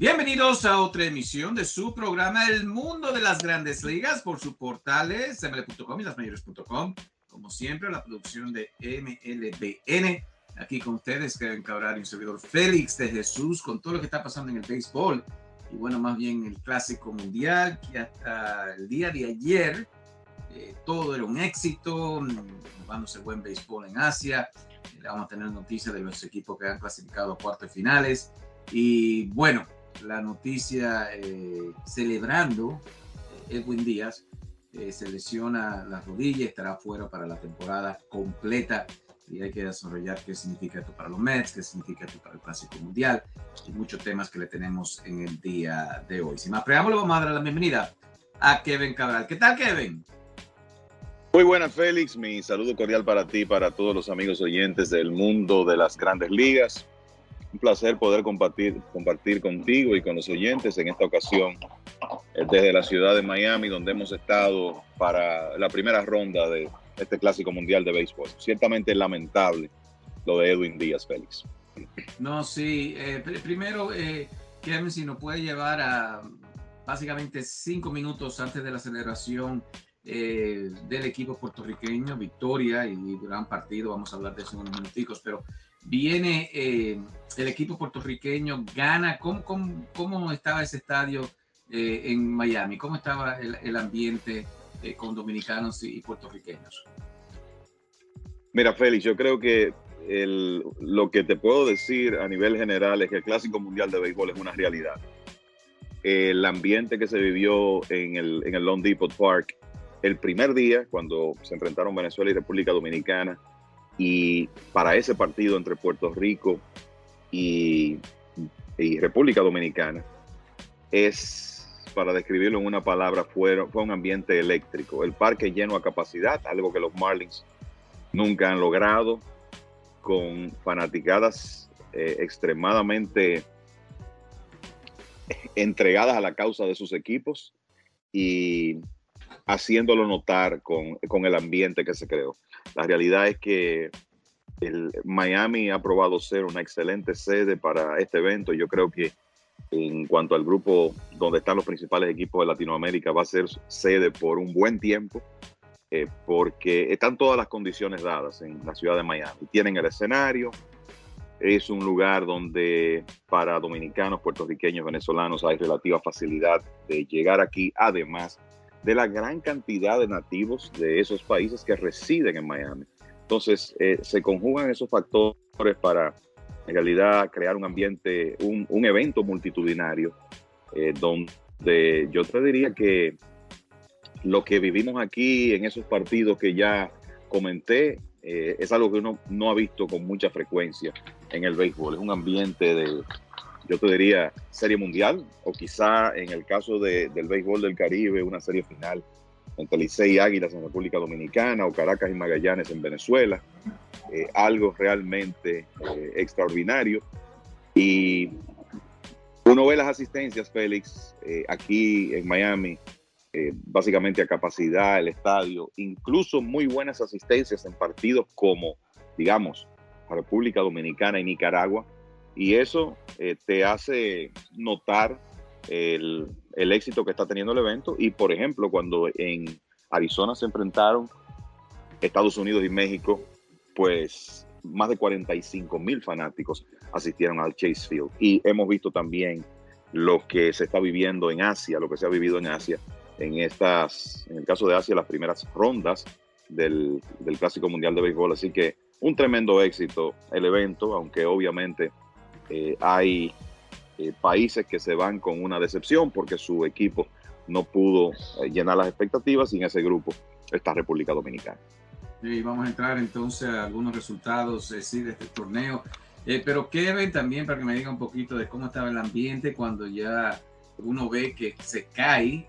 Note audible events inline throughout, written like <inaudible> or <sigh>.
Bienvenidos a otra emisión de su programa El Mundo de las Grandes Ligas por sus portales ml.com y lasmayores.com. Como siempre, la producción de MLBN. Aquí con ustedes, Kevin Cabral y un servidor Félix de Jesús, con todo lo que está pasando en el béisbol. Y bueno, más bien el Clásico Mundial, que hasta el día de ayer eh, todo era un éxito, jugándose buen béisbol en Asia. Le vamos a tener noticias de los equipos que han clasificado a cuartos finales. Y bueno, la noticia eh, celebrando eh, Edwin Díaz eh, se lesiona la rodilla, estará fuera para la temporada completa y hay que desarrollar qué significa esto para los Mets, qué significa esto para el Clásico Mundial y muchos temas que le tenemos en el día de hoy. Sin más preámbulo, vamos a dar la bienvenida a Kevin Cabral. ¿Qué tal, Kevin? Muy buenas, Félix. Mi saludo cordial para ti, para todos los amigos oyentes del mundo de las grandes ligas. Un placer poder compartir, compartir contigo y con los oyentes en esta ocasión eh, desde la ciudad de Miami, donde hemos estado para la primera ronda de este Clásico Mundial de Béisbol. Ciertamente lamentable lo de Edwin Díaz, Félix. No, sí. Eh, primero, eh, Kevin, si nos puede llevar a básicamente cinco minutos antes de la celebración eh, del equipo puertorriqueño, victoria y gran partido, vamos a hablar de eso en unos minuticos, pero viene eh, el equipo puertorriqueño, gana, ¿cómo, cómo, estaba ese estadio eh, en Miami? ¿Cómo estaba el, ambiente eh, con dominicanos y, puertorriqueños? Mira, Félix, yo creo que lo que te puedo decir a nivel general es que el Clásico Mundial de Béisbol es una realidad. El ambiente que se vivió en el, en el Long Depot Park el primer día, cuando se enfrentaron Venezuela y República Dominicana, y para ese partido entre Puerto Rico y, República Dominicana es, para describirlo en una palabra, fue, fue un ambiente eléctrico. El parque lleno a capacidad, algo que los Marlins nunca han logrado, con fanaticadas eh, extremadamente entregadas a la causa de sus equipos y haciéndolo notar con, con el ambiente que se creó. La realidad es que el Miami ha probado ser una excelente sede para este evento. Yo creo que en cuanto al grupo donde están los principales equipos de Latinoamérica, va a ser sede por un buen tiempo, eh, porque están todas las condiciones dadas en la ciudad de Miami. Tienen el escenario, es un lugar donde para dominicanos, puertorriqueños, venezolanos hay relativa facilidad de llegar aquí, además de la gran cantidad de nativos de esos países que residen en Miami. Entonces, eh, se conjugan esos factores para, en realidad, crear un ambiente, un, evento multitudinario, eh, donde yo te diría que lo que vivimos aquí en esos partidos que ya comenté, eh, es algo que uno no ha visto con mucha frecuencia en el béisbol. Es un ambiente de, yo te diría, serie mundial, o quizá en el caso del béisbol del Caribe, una serie final entre Licey y Águilas en República Dominicana, o Caracas y Magallanes en Venezuela. eh, algo realmente eh, extraordinario. Y uno ve las asistencias, Félix, aquí en Miami, básicamente a capacidad, el estadio, incluso muy buenas asistencias en partidos como, digamos, República Dominicana y Nicaragua. Y eso te hace notar el, el éxito que está teniendo el evento. Y, por ejemplo, cuando en Arizona se enfrentaron Estados Unidos y México, pues más de 45 mil fanáticos asistieron al Chase Field. Y hemos visto también lo que se está viviendo en Asia, lo que se ha vivido en Asia, en estas, en el caso de Asia, las primeras rondas del, del Clásico Mundial de Béisbol. Así que un tremendo éxito el evento, aunque obviamente eh, hay eh, países que se van con una decepción porque su equipo no pudo eh, llenar las expectativas y en ese grupo está República Dominicana. Y vamos a entrar entonces a algunos resultados eh, sí, de este torneo. Eh, pero Kevin, también para que me diga un poquito de cómo estaba el ambiente cuando ya uno ve que se cae,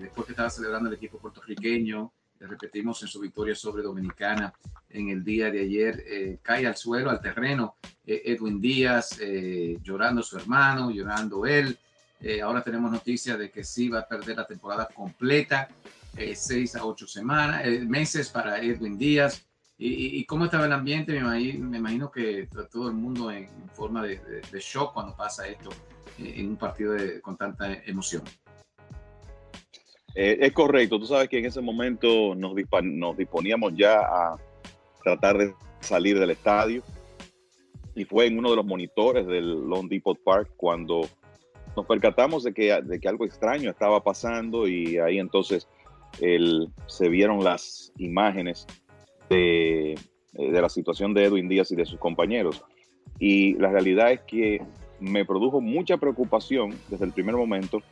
después que estaba celebrando el equipo puertorriqueño, repetimos en su victoria sobre Dominicana en el día de ayer, cae al suelo, al terreno, Edwin Díaz llorando su hermano, llorando él, eh, ahora tenemos noticias de que sí va a perder la temporada completa, eh, seis a ocho semanas, eh, meses para Edwin Díaz. Y, cómo estaba el ambiente? Me imagino, que todo el mundo en, forma de, shock cuando pasa esto en un partido con tanta emoción. Es correcto, tú sabes que en ese momento nos, disponíamos ya a tratar de salir del estadio y fue en uno de los monitores del Long Depot Park cuando nos percatamos de que, de que algo extraño estaba pasando y ahí entonces se vieron las imágenes de, eh, de la situación de Edwin Díaz y de sus compañeros. Y la realidad es que me produjo mucha preocupación desde el primer momento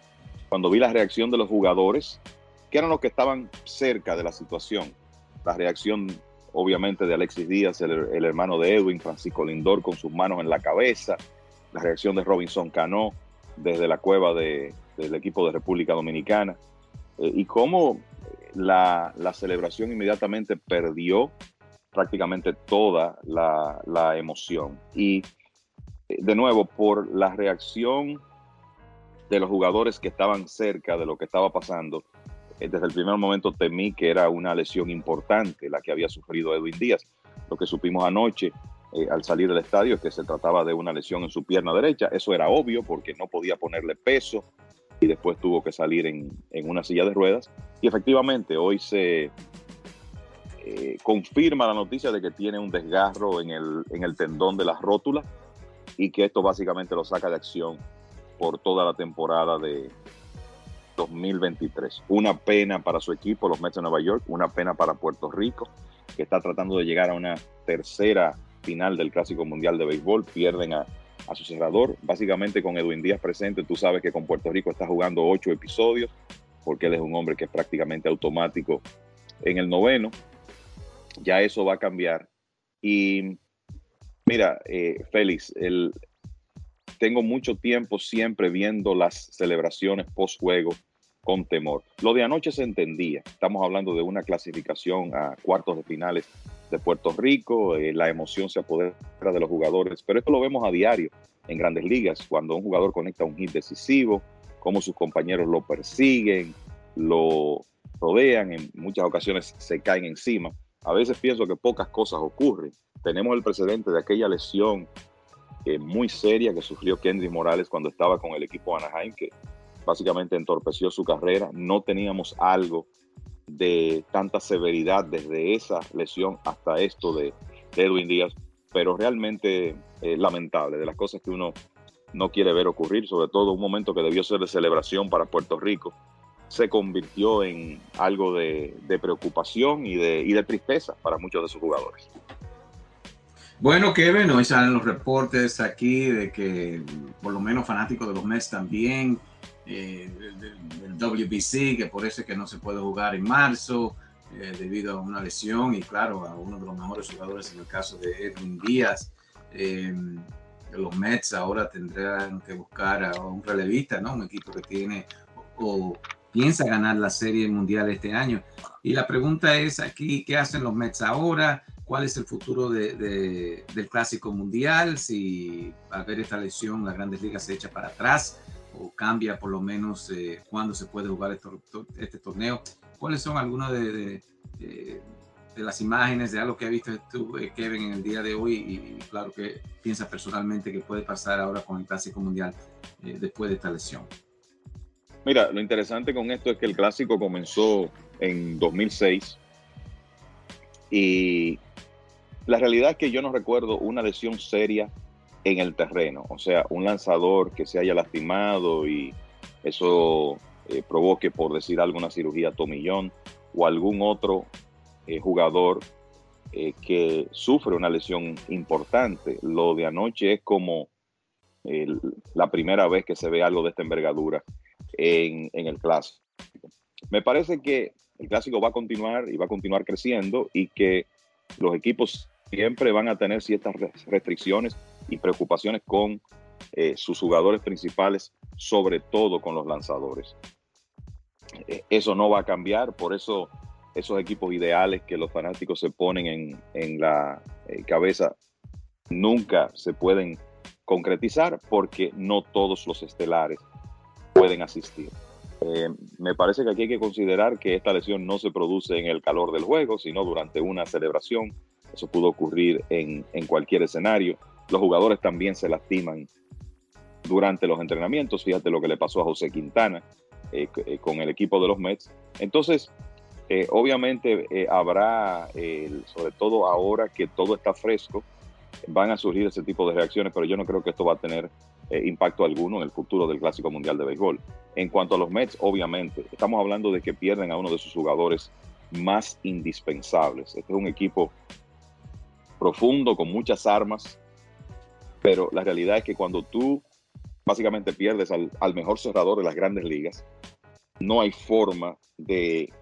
cuando vi la reacción de los jugadores, que eran los que estaban cerca de la situación. La reacción, obviamente, de Alexis Díaz, el, hermano de Edwin, Francisco Lindor con sus manos en la cabeza, la reacción de Robinson Cano, desde la cueva del equipo de República Dominicana, eh, y cómo la, celebración inmediatamente perdió prácticamente toda la, emoción. Y eh, de nuevo, por la reacción de los jugadores que estaban cerca de lo que estaba pasando, eh, desde el primer momento temí que era una lesión importante la que había sufrido Edwin Díaz. Lo que supimos anoche eh, al salir del estadio que se trataba de una lesión en su pierna derecha. Eso era obvio porque no podía ponerle peso y después tuvo que salir en, una silla de ruedas. Y efectivamente, hoy se eh, confirma la noticia de que tiene un desgarro en el, en el tendón de las rótulas y que esto básicamente lo saca de acción por toda la temporada de 2023. Una pena para su equipo, los Mets de Nueva York, una pena para Puerto Rico, que está tratando de llegar a una tercera final del Clásico Mundial de Béisbol, pierden a, su cerrador, básicamente con Edwin Díaz presente, tú sabes que con Puerto Rico está jugando ocho episodios, porque él es un hombre que es prácticamente automático en el noveno, ya eso va a cambiar. Y mira, eh, Félix, el, tengo mucho tiempo siempre viendo las celebraciones post-juego con temor. Lo de anoche se entendía, estamos hablando de una clasificación a cuartos de finales de Puerto Rico, eh, la emoción se apodera de los jugadores, pero esto lo vemos a diario en grandes ligas, cuando un jugador conecta un hit decisivo, cómo sus compañeros lo persiguen, lo rodean, en muchas ocasiones se caen encima. A veces pienso que pocas cosas ocurren. Tenemos el precedente de aquella lesión eh, muy seria que sufrió Kendrick Morales cuando estaba con el equipo Anaheim, que básicamente entorpeció su carrera. No teníamos algo de tanta severidad desde esa lesión hasta esto de, Edwin Díaz, pero realmente eh, lamentable, de las cosas que uno no quiere ver ocurrir, sobre todo un momento que debió ser de celebración para Puerto Rico, se convirtió en algo de, preocupación de, y de tristeza para muchos de sus jugadores. Bueno, Kevin, hoy salen los reportes aquí de que por lo menos fanáticos de los Mets también eh, del, WBC, que por eso es que no se puede jugar en marzo eh, debido a una lesión y claro, a uno de los mejores jugadores en el caso de Edwin Díaz. Eh, los Mets ahora tendrán que buscar a un relevista, ¿no? Un equipo que tiene o, piensa ganar la Serie Mundial este año. Y la pregunta es aquí, ¿qué hacen los Mets ahora? Cuál es el futuro de, del Clásico Mundial, si al ver esta lesión las grandes ligas se echa para atrás o cambia por lo menos eh, cuándo se puede jugar este, torneo. ¿Cuáles son algunas de, de, las imágenes, de algo que ha visto tú, eh, Kevin, en el día de hoy? Y, claro que piensa personalmente que puede pasar ahora con el Clásico Mundial eh, después de esta lesión. Mira, lo interesante con esto es que el Clásico comenzó en 2006 y la realidad es que yo no recuerdo una lesión seria en el terreno, o sea, un lanzador que se haya lastimado y eso eh, provoque, por decir algo, una cirugía tomillón o algún otro eh, jugador eh, que sufre una lesión importante. Lo de anoche es como la primera vez que se ve algo de esta envergadura en, en el clásico. Me parece que el clásico va a continuar y va a continuar creciendo y que los equipos siempre van a tener ciertas restricciones y preocupaciones con eh, sus jugadores principales, sobre todo con los lanzadores. Eh, eso no va a cambiar, por eso esos equipos ideales que los fanáticos se ponen en, la eh, cabeza nunca se pueden concretizar porque no todos los estelares pueden asistir. Eh, me parece que aquí hay que considerar que esta lesión no se produce en el calor del juego, sino durante una celebración. Eso pudo ocurrir en, cualquier escenario. Los jugadores también se lastiman durante los entrenamientos. Fíjate lo que le pasó a José Quintana eh, eh, con el equipo de los Mets. Entonces, obviamente habrá, sobre todo ahora que todo está fresco, van a surgir ese tipo de reacciones, pero yo no creo que esto va a tener eh, impacto alguno en el futuro del Clásico Mundial de Béisbol. En cuanto a los Mets, obviamente, estamos hablando de que pierden a uno de sus jugadores más indispensables. Este es un equipo profundo, con muchas armas, pero la realidad es que cuando tú básicamente pierdes al, mejor cerrador de las grandes ligas, no hay forma de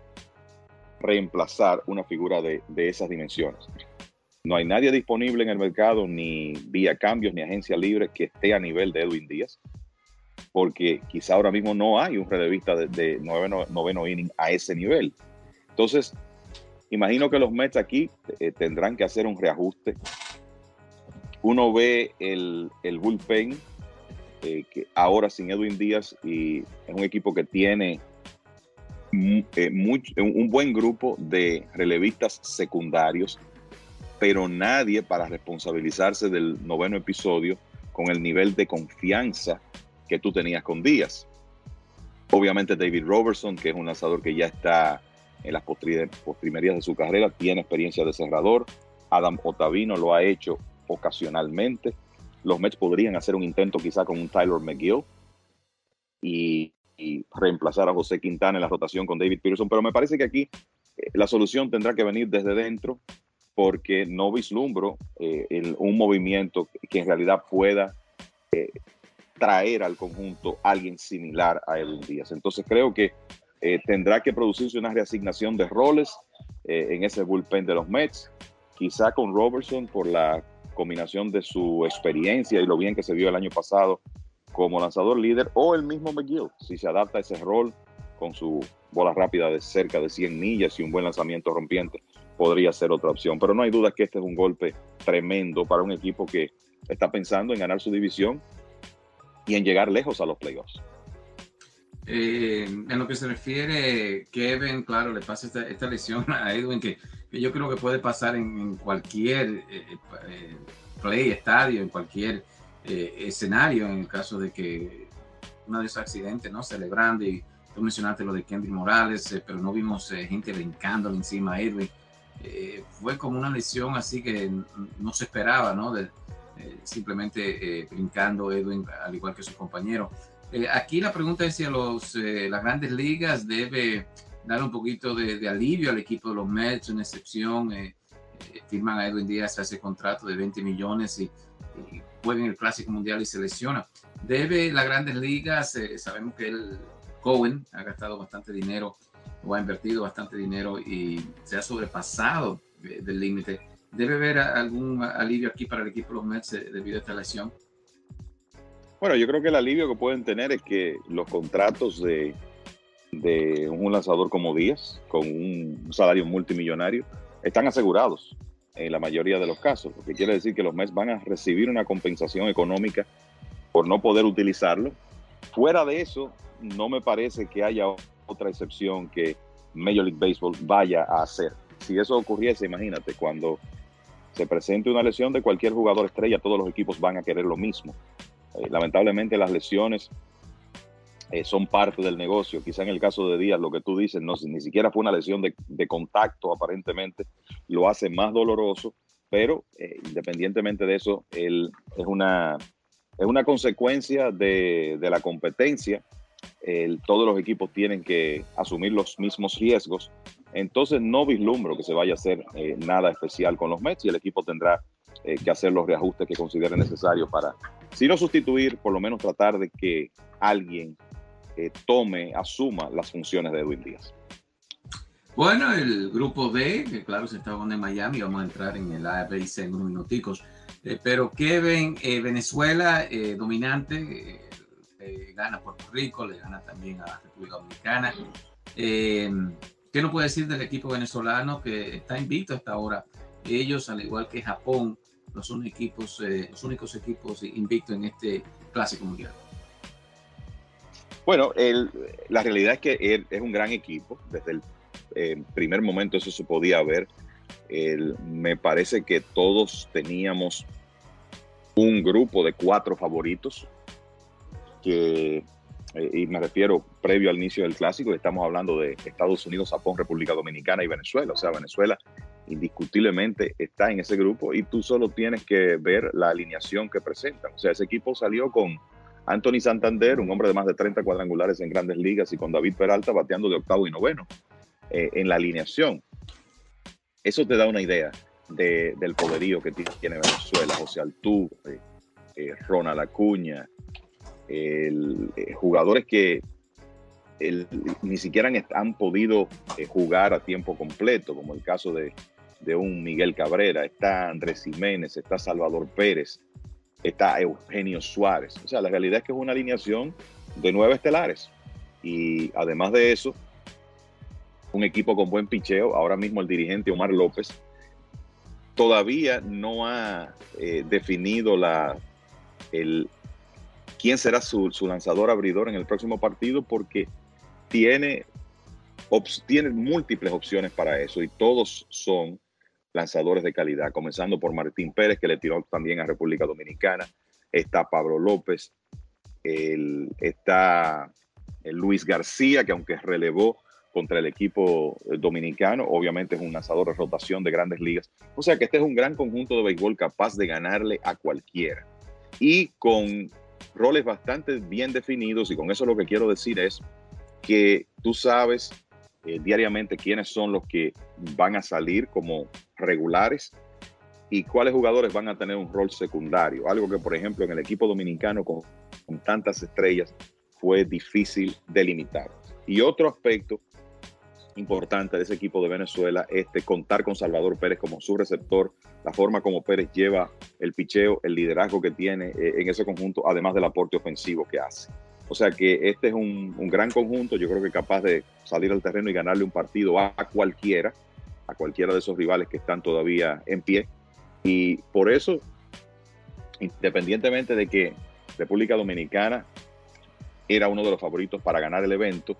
reemplazar una figura de esas dimensiones. No hay nadie disponible en el mercado, ni vía cambios, ni agencia libre, que esté a nivel de Edwin Díaz, porque quizá ahora mismo no hay un relevista de, de noveno, inning a ese nivel. Entonces, imagino que los Mets aquí eh, tendrán que hacer un reajuste. Uno ve el, bullpen, eh, que ahora sin Edwin Díaz, y es un equipo que tiene eh, un buen grupo de relevistas secundarios pero nadie para responsabilizarse del noveno episodio con el nivel de confianza que tú tenías con Díaz. Obviamente David Robertson, que es un lanzador que ya está en las postrimerías de su carrera, tiene experiencia de cerrador. Adam Otavino lo ha hecho ocasionalmente. Los Mets podrían hacer un intento quizá con un Tyler McGill y, y reemplazar a José Quintana en la rotación con David Peterson, pero me parece que aquí eh, la solución tendrá que venir desde dentro porque no vislumbro eh, un movimiento que en realidad pueda eh, traer al conjunto alguien similar a Edwin Díaz. Entonces creo que eh, tendrá que producirse una reasignación de roles en ese bullpen de los Mets, quizá con Robertson por la combinación de su experiencia y lo bien que se vio el año pasado como lanzador líder, o el mismo McGill, si se adapta a ese rol con su bola rápida de cerca de 100 millas y un buen lanzamiento rompiente podría ser otra opción. Pero no hay duda que este es un golpe tremendo para un equipo que está pensando en ganar su división y en llegar lejos a los playoffs. Eh, en lo que se refiere, Kevin, claro, le pasa esta, lesión a Edwin, que, yo creo que puede pasar en, cualquier eh, eh, play, estadio, en cualquier escenario, en el caso de que uno de esos accidentes, ¿no? Celebrando, y tú mencionaste lo de Kendrick Morales, pero no vimos gente brincándole encima a Edwin. Eh, fue como una lesión así que no se esperaba, ¿no? De, eh, simplemente eh, brincando Edwin, al igual que su compañero. aquí la pregunta es si a los, las grandes ligas debe dar un poquito de, alivio al equipo de los Mets, una excepción. firman a Edwin Díaz ese contrato de 20 millones y, y juega en el Clásico Mundial y se lesiona. Debe las grandes ligas, sabemos que el Cohen ha gastado bastante dinero o ha invertido bastante dinero y se ha sobrepasado del límite. ¿Debe haber algún alivio aquí para el equipo de los Mets eh, debido a esta lesión? Bueno, yo creo que el alivio que pueden tener es que los contratos de, de un lanzador como Díaz, con un salario multimillonario, están asegurados en la mayoría de los casos, porque quiere decir que los Mets van a recibir una compensación económica por no poder utilizarlo. Fuera de eso, no me parece que haya otra excepción que Major League Baseball vaya a hacer. Si eso ocurriese, imagínate, cuando se presente una lesión de cualquier jugador estrella, todos los equipos van a querer lo mismo. Eh, lamentablemente las lesiones eh, son parte del negocio. Quizá en el caso de Díaz, lo que tú dices, no, ni siquiera fue una lesión de, contacto aparentemente, lo hace más doloroso, pero eh, independientemente de eso, él, es, una, es una consecuencia de, de la competencia. Todos los equipos tienen que asumir los mismos riesgos. Entonces no vislumbro que se vaya a hacer nada especial con los Mets y el equipo tendrá que hacer los reajustes que considere necesarios para si no sustituir, por lo menos tratar de que alguien eh, tome, asuma las funciones de Edwin Díaz. Bueno, el grupo D, que claro, se está en Miami, vamos a entrar en el A, en unos minuticos. Eh, pero Kevin, eh, Venezuela, dominante, gana Puerto Rico, le gana también a la República Dominicana. ¿Qué nos puede decir del equipo venezolano que está invicto hasta ahora? Ellos, al igual que Japón, los, equipos, eh, los únicos equipos invictos en este clásico mundial. Bueno, la realidad es que es un gran equipo. Desde el eh, primer momento eso se podía ver. me parece que todos teníamos un grupo de cuatro favoritos eh, y me refiero previo al inicio del clásico, estamos hablando de Estados Unidos, Japón, República Dominicana y Venezuela. O sea, Venezuela indiscutiblemente está en ese grupo y tú solo tienes que ver la alineación que presentan. O sea, ese equipo salió con Anthony Santander, un hombre de más de 30 cuadrangulares en grandes ligas, y con David Peralta bateando de octavo y noveno eh, en la alineación. Eso te da una idea del poderío que tiene Venezuela, José Altuve, eh, Ronald Acuña, eh, jugadores que ni siquiera han, podido eh, jugar a tiempo completo, como el caso de, un Miguel Cabrera, está Andrés Jiménez, está Salvador Pérez, está Eugenio Suárez. O sea, la realidad es que es una alineación de nueve estelares. Y además de eso, un equipo con buen picheo. Ahora mismo el dirigente Omar López todavía no ha eh, definido la, el, quién será su, lanzador abridor en el próximo partido porque tiene, tiene múltiples opciones para eso y todos son lanzadores de calidad, comenzando por Martín Pérez, que le tiró también a República Dominicana, está Pablo López, está Luis García, que aunque relevó contra el equipo dominicano, obviamente es un lanzador de rotación de grandes ligas. O sea que este es un gran conjunto de béisbol capaz de ganarle a cualquiera. Y con roles bastante bien definidos y con eso lo que quiero decir es que tú sabes eh, diariamente quiénes son los que van a salir como regulares y cuáles jugadores van a tener un rol secundario. Algo que, por ejemplo, en el equipo dominicano con, con tantas estrellas fue difícil delimitar. Y otro aspecto importante de ese equipo de Venezuela es contar con Salvador Pérez como su receptor, la forma como Pérez lleva el picheo, el liderazgo que tiene eh, en ese conjunto, además del aporte ofensivo que hace. O sea que este es un, gran conjunto, yo creo que capaz de salir al terreno y ganarle un partido a, cualquiera, a cualquiera de esos rivales que están todavía en pie. Y por eso, independientemente de que República Dominicana era uno de los favoritos para ganar el evento,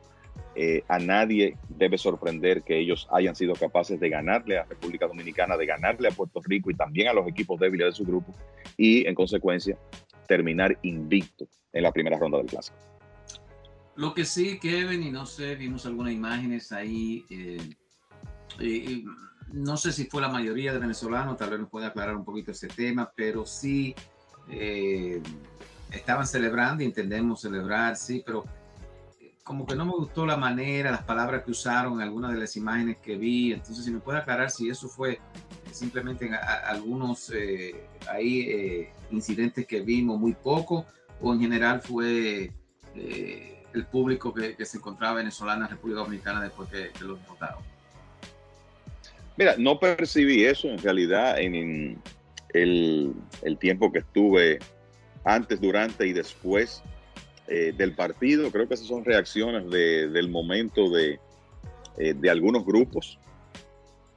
eh, a nadie debe sorprender que ellos hayan sido capaces de ganarle a República Dominicana, de ganarle a Puerto Rico y también a los equipos débiles de su grupo y en consecuencia terminar invicto en la primera ronda del clásico. Lo que sí, Kevin, y no sé, vimos algunas imágenes ahí, eh, eh, no sé si fue la mayoría de venezolanos, tal vez nos puede aclarar un poquito ese tema, pero sí estaban celebrando, y entendemos celebrar, sí, pero como que no me gustó la manera, las palabras que usaron en algunas de las imágenes que vi. Entonces, si me puede aclarar si eso fue simplemente algunos eh, ahí eh, incidentes que vimos, muy poco, o en general fue eh, el público que, se encontraba venezolana en República Dominicana después que, que los votaron. Mira, no percibí eso en realidad en el tiempo que estuve antes, durante y después eh, del partido. Creo que esas son reacciones del momento de, eh, de algunos grupos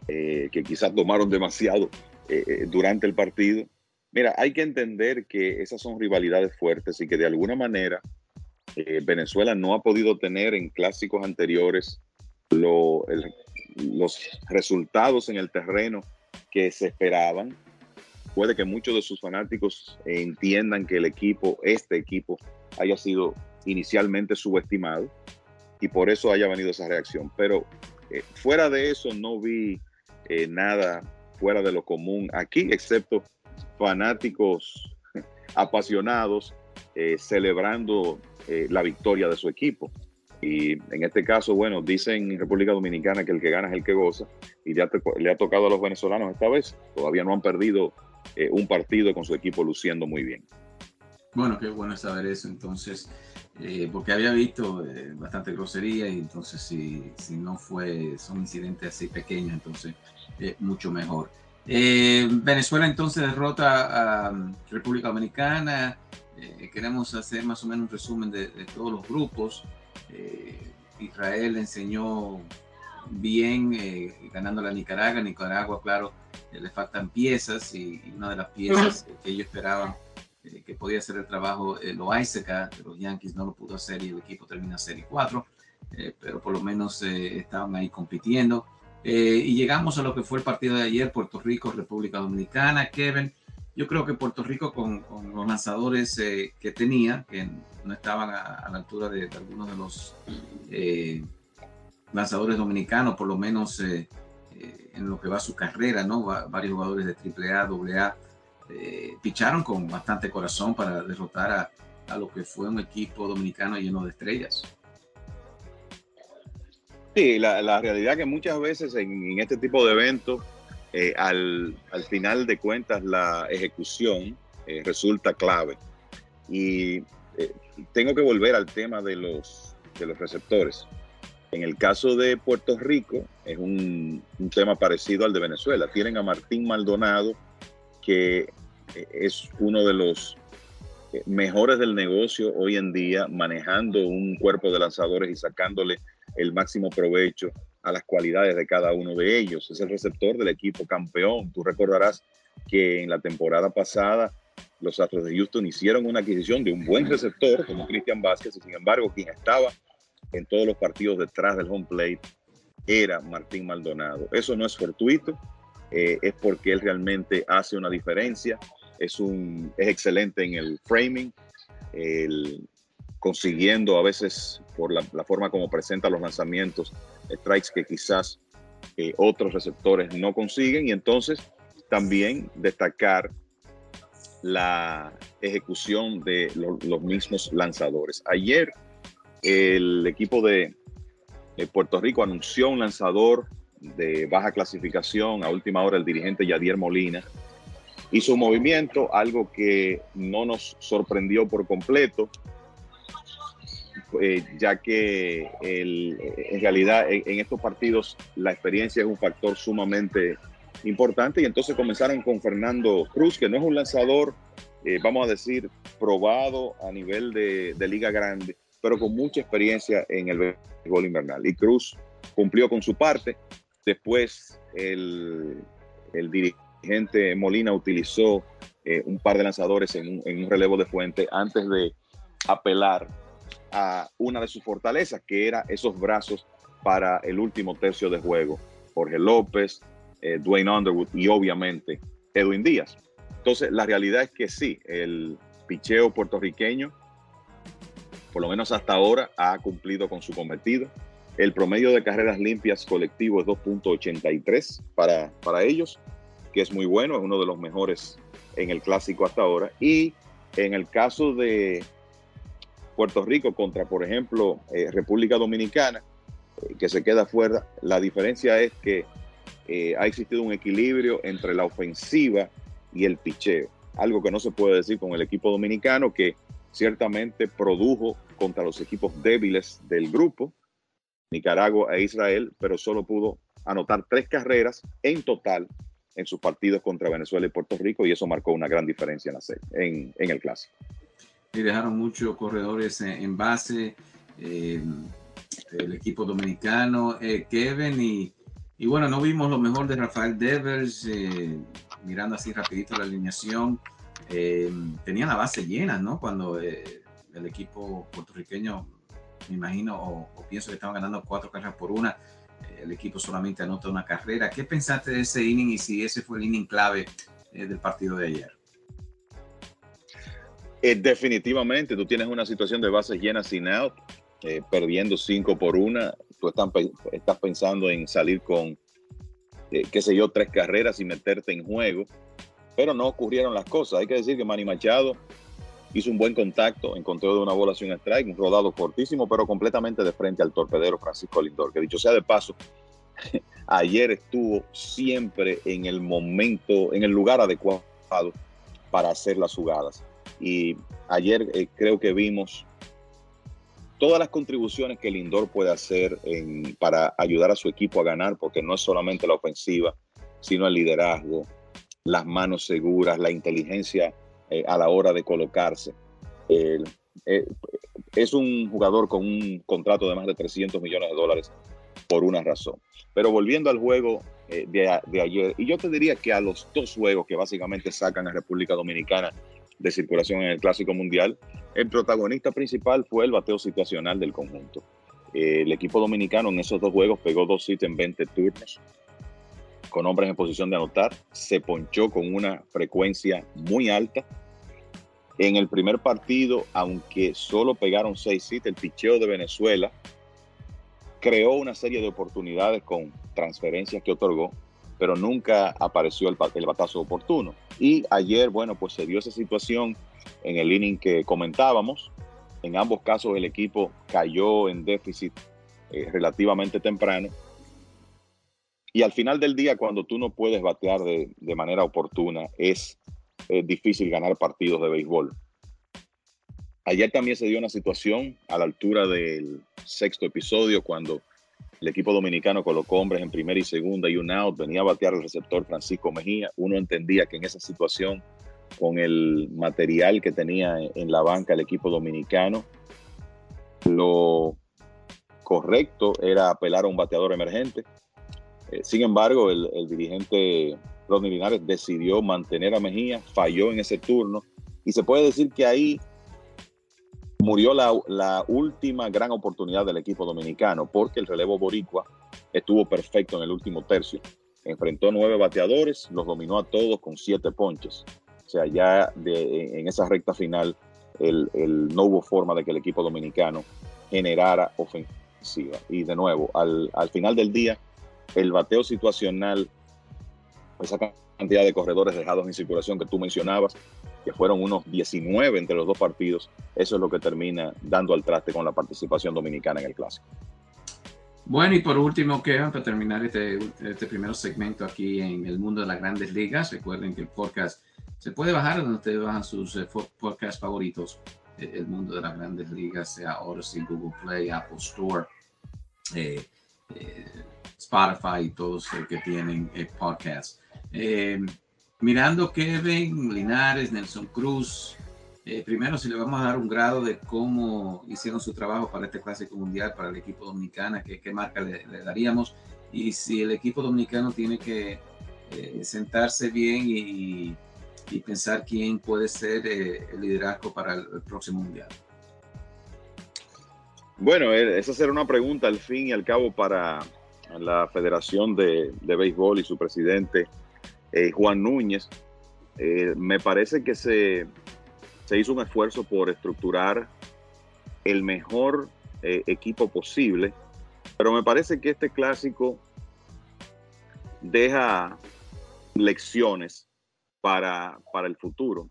eh, que quizás tomaron demasiado durante el partido. Mira, hay que entender que esas son rivalidades fuertes y que de alguna manera Venezuela no ha podido tener en clásicos anteriores los resultados en el terreno que se esperaban. Puede que muchos de sus fanáticos entiendan que el equipo, este equipo, haya sido inicialmente subestimado y por eso haya venido esa reacción. Pero eh, fuera de eso no vi eh, nada fuera de lo común aquí, excepto fanáticos <laughs> apasionados eh, celebrando la victoria de su equipo. Y en este caso, bueno, dicen en República Dominicana que el que gana es el que goza, y ya le ha tocado a los venezolanos esta vez. Todavía no han perdido un partido con su equipo luciendo muy bien. Bueno, qué bueno saber eso. Entonces, eh, porque había visto eh, bastante grosería y entonces si, si, no fue, son incidentes así pequeños, entonces eh, mucho mejor. Venezuela entonces derrota a um, República Dominicana. queremos hacer más o menos un resumen de, todos los grupos. Israel enseñó bien ganando a Nicaragua. Nicaragua, claro, le faltan piezas y, y, una de las piezas que ellos esperaban eh, que podía hacer el trabajo eh, Loaiseca de los Yankees, no lo pudo hacer y el equipo termina serie 4, eh, pero por lo menos eh, estaban ahí compitiendo. y llegamos a lo que fue el partido de ayer, Puerto Rico, República Dominicana, Kevin. Yo creo que Puerto Rico con, con los lanzadores que tenía, que no estaban a, la altura de, algunos de los lanzadores dominicanos, por lo menos en lo que va su carrera, ¿no? varios jugadores de AAA, AA eh, picharon con bastante corazón para derrotar a, a, lo que fue un equipo dominicano lleno de estrellas. Sí, la, la realidad que muchas veces en, este tipo de eventos, eh, al, al, final de cuentas, la ejecución eh, resulta clave. Y tengo que volver al tema de los, de los receptores. En el caso de Puerto Rico, es un, un tema parecido al de Venezuela. Tienen a Martín Maldonado, que eh, es uno de los eh, mejores del negocio hoy en día, manejando un cuerpo de lanzadores y sacándole el máximo provecho a las cualidades de cada uno de ellos. Es el receptor del equipo campeón. Tú recordarás que en la temporada pasada los Astros de Houston hicieron una adquisición de un buen receptor como Cristian Vázquez y sin embargo quien estaba en todos los partidos detrás del home plate era Martín Maldonado. Eso no es fortuito, eh, es porque él realmente hace una diferencia, es, un, es excelente en el framing, consiguiendo a veces por la, forma como presenta los lanzamientos, strikes que quizás eh, otros receptores no consiguen y entonces también destacar la ejecución de los mismos lanzadores. Ayer el equipo de Puerto Rico anunció un lanzador de baja clasificación, a última hora el dirigente Yadier Molina hizo un movimiento, algo que no nos sorprendió por completo, eh, ya que en realidad en, estos partidos la experiencia es un factor sumamente importante y entonces comenzaron con Fernando Cruz, que no es un lanzador, eh, vamos a decir, probado a nivel de, liga grande, pero con mucha experiencia en el béisbol invernal. Y Cruz cumplió con su parte, Después el, dirigente Molina utilizó eh, un par de lanzadores en un, relevo de fuente antes de apelar a una de sus fortalezas, que era esos brazos para el último tercio de juego. Jorge López, eh, Dwayne Underwood y obviamente Edwin Díaz. Entonces, la realidad es que sí, el picheo puertorriqueño, por lo menos hasta ahora, ha cumplido con su cometido. El promedio de carreras limpias colectivo es 2.83 para, para ellos, que es muy bueno, es uno de los mejores en el clásico hasta ahora. Y en el caso de Puerto Rico contra, por ejemplo, eh, República Dominicana, eh, que se queda fuera, la diferencia es que eh, ha existido un equilibrio entre la ofensiva y el picheo, algo que no se puede decir con el equipo dominicano, que ciertamente produjo contra los equipos débiles del grupo, Nicaragua e Israel, pero solo pudo anotar tres carreras en total en sus partidos contra Venezuela y Puerto Rico y eso marcó una gran diferencia en, la serie, en, el clásico. Y dejaron muchos corredores en, base, el equipo dominicano, eh, Kevin, y, y, bueno, no vimos lo mejor de Rafael Devers, eh, mirando así rapidito la alineación, eh, tenían la base llena, ¿no? Cuando eh, el equipo puertorriqueño, me imagino, o, pienso que estaban ganando cuatro carreras por una, el equipo solamente anota una carrera. ¿Qué pensaste de ese inning y si ese fue el inning clave del partido de ayer? definitivamente, tú tienes una situación de bases llenas sin out, perdiendo cinco por una, tú estás pensando en salir con eh, qué sé yo, tres carreras y meterte en juego, pero no ocurrieron las cosas. Hay que decir que Manny Machado hizo un buen contacto, encontró de una bola sin strike, un rodado cortísimo, pero completamente de frente al torpedero Francisco Lindor, que dicho sea de paso, <laughs> ayer estuvo siempre en el momento, en el lugar adecuado para hacer las jugadas. Y ayer eh, creo que vimos todas las contribuciones que Lindor puede hacer para ayudar a su equipo a ganar, porque no es solamente la ofensiva, sino el liderazgo, las manos seguras, la inteligencia eh, a la hora de colocarse. Eh, es un jugador con un contrato de más de 300 millones de dólares por una razón. Pero volviendo al juego eh, de, ayer, y yo te diría que a los dos juegos que básicamente sacan a República Dominicana de circulación en el Clásico Mundial, el protagonista principal fue el bateo situacional del conjunto. el equipo dominicano en esos dos juegos pegó dos hits en 20 turnos, con hombres en posición de anotar, se ponchó con una frecuencia muy alta. En el primer partido, aunque solo pegaron seis hits, el picheo de Venezuela creó una serie de oportunidades con transferencias que otorgó, pero nunca apareció el, batazo oportuno. Y ayer, bueno, pues se dio esa situación en el inning que comentábamos. En ambos casos el equipo cayó en déficit eh, relativamente temprano. Y al final del día, cuando tú no puedes batear de, de manera oportuna, es eh, difícil ganar partidos de béisbol. Ayer también se dio una situación a la altura del sexto episodio cuando el equipo dominicano colocó hombres en primera y segunda y un out, venía a batear el receptor Francisco Mejía. Uno entendía que en esa situación con el material que tenía en la banca el equipo dominicano. Lo correcto era apelar a un bateador emergente. Eh, sin embargo, el, dirigente Rodney Linares decidió mantener a Mejía, falló en ese turno y se puede decir que ahí murió la, última gran oportunidad del equipo dominicano porque el relevo boricua estuvo perfecto en el último tercio. Enfrentó nueve bateadores, los dominó a todos con siete ponches sea, ya en esa recta final el, no hubo forma de que el equipo dominicano generara ofensiva. Y de nuevo, al, final del día, el bateo situacional, esa cantidad de corredores dejados en circulación que tú mencionabas, que fueron unos 19 entre los dos partidos, eso es lo que termina dando al traste con la participación dominicana en el clásico. Bueno, y por último, Kevin, para terminar este, este primer segmento aquí en el mundo de las grandes ligas, recuerden que el podcast se puede bajar donde ustedes bajan sus eh, podcasts favoritos. Eh, el mundo de las grandes ligas, sea Odyssey, Google Play, Apple Store, eh, Spotify y todos que tienen podcasts. Mirando Kevin, Linares, Nelson Cruz, primero, si le vamos a dar un grado de cómo hicieron su trabajo para este Clásico Mundial, para el equipo dominicano, qué, marca le, daríamos, y si el equipo dominicano tiene que sentarse bien y, pensar quién puede ser eh, el liderazgo para el, próximo mundial? Bueno, eh, esa será una pregunta al fin y al cabo para la Federación de, de Béisbol y su presidente eh, Juan Núñez. me parece que se, se, hizo un esfuerzo por estructurar el mejor equipo posible, pero me parece que este clásico deja lecciones para, para el futuro.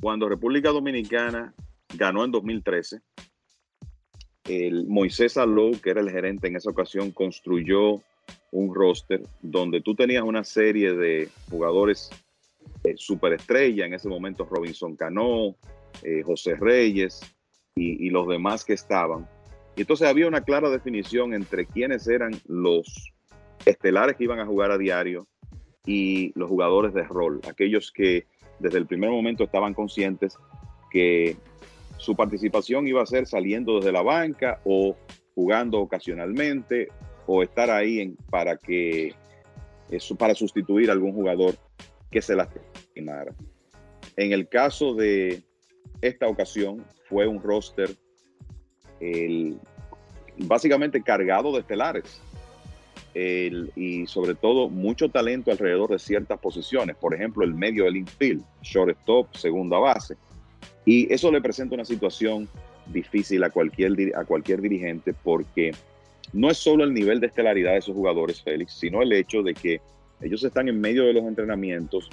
Cuando República Dominicana ganó en 2013, el Moisés Alou, que era el gerente en esa ocasión, construyó un roster donde tú tenías una serie de jugadores eh, superestrella, en ese momento Robinson Cano, eh, José Reyes y, y, los demás que estaban. Y entonces había una clara definición entre quiénes eran los estelares que iban a jugar a diario y los jugadores de rol, aquellos que desde el primer momento estaban conscientes que su participación iba a ser saliendo desde la banca o jugando ocasionalmente o estar ahí para que eso para sustituir a algún jugador que se lastimara. En el caso de esta ocasión, fue un roster básicamente cargado de estelares. y sobre todo mucho talento alrededor de ciertas posiciones, por ejemplo el medio del infield, shortstop, segunda base, y eso le presenta una situación difícil a cualquier, a cualquier dirigente porque no es solo el nivel de estelaridad de esos jugadores, Félix, sino el hecho de que ellos están en medio de los entrenamientos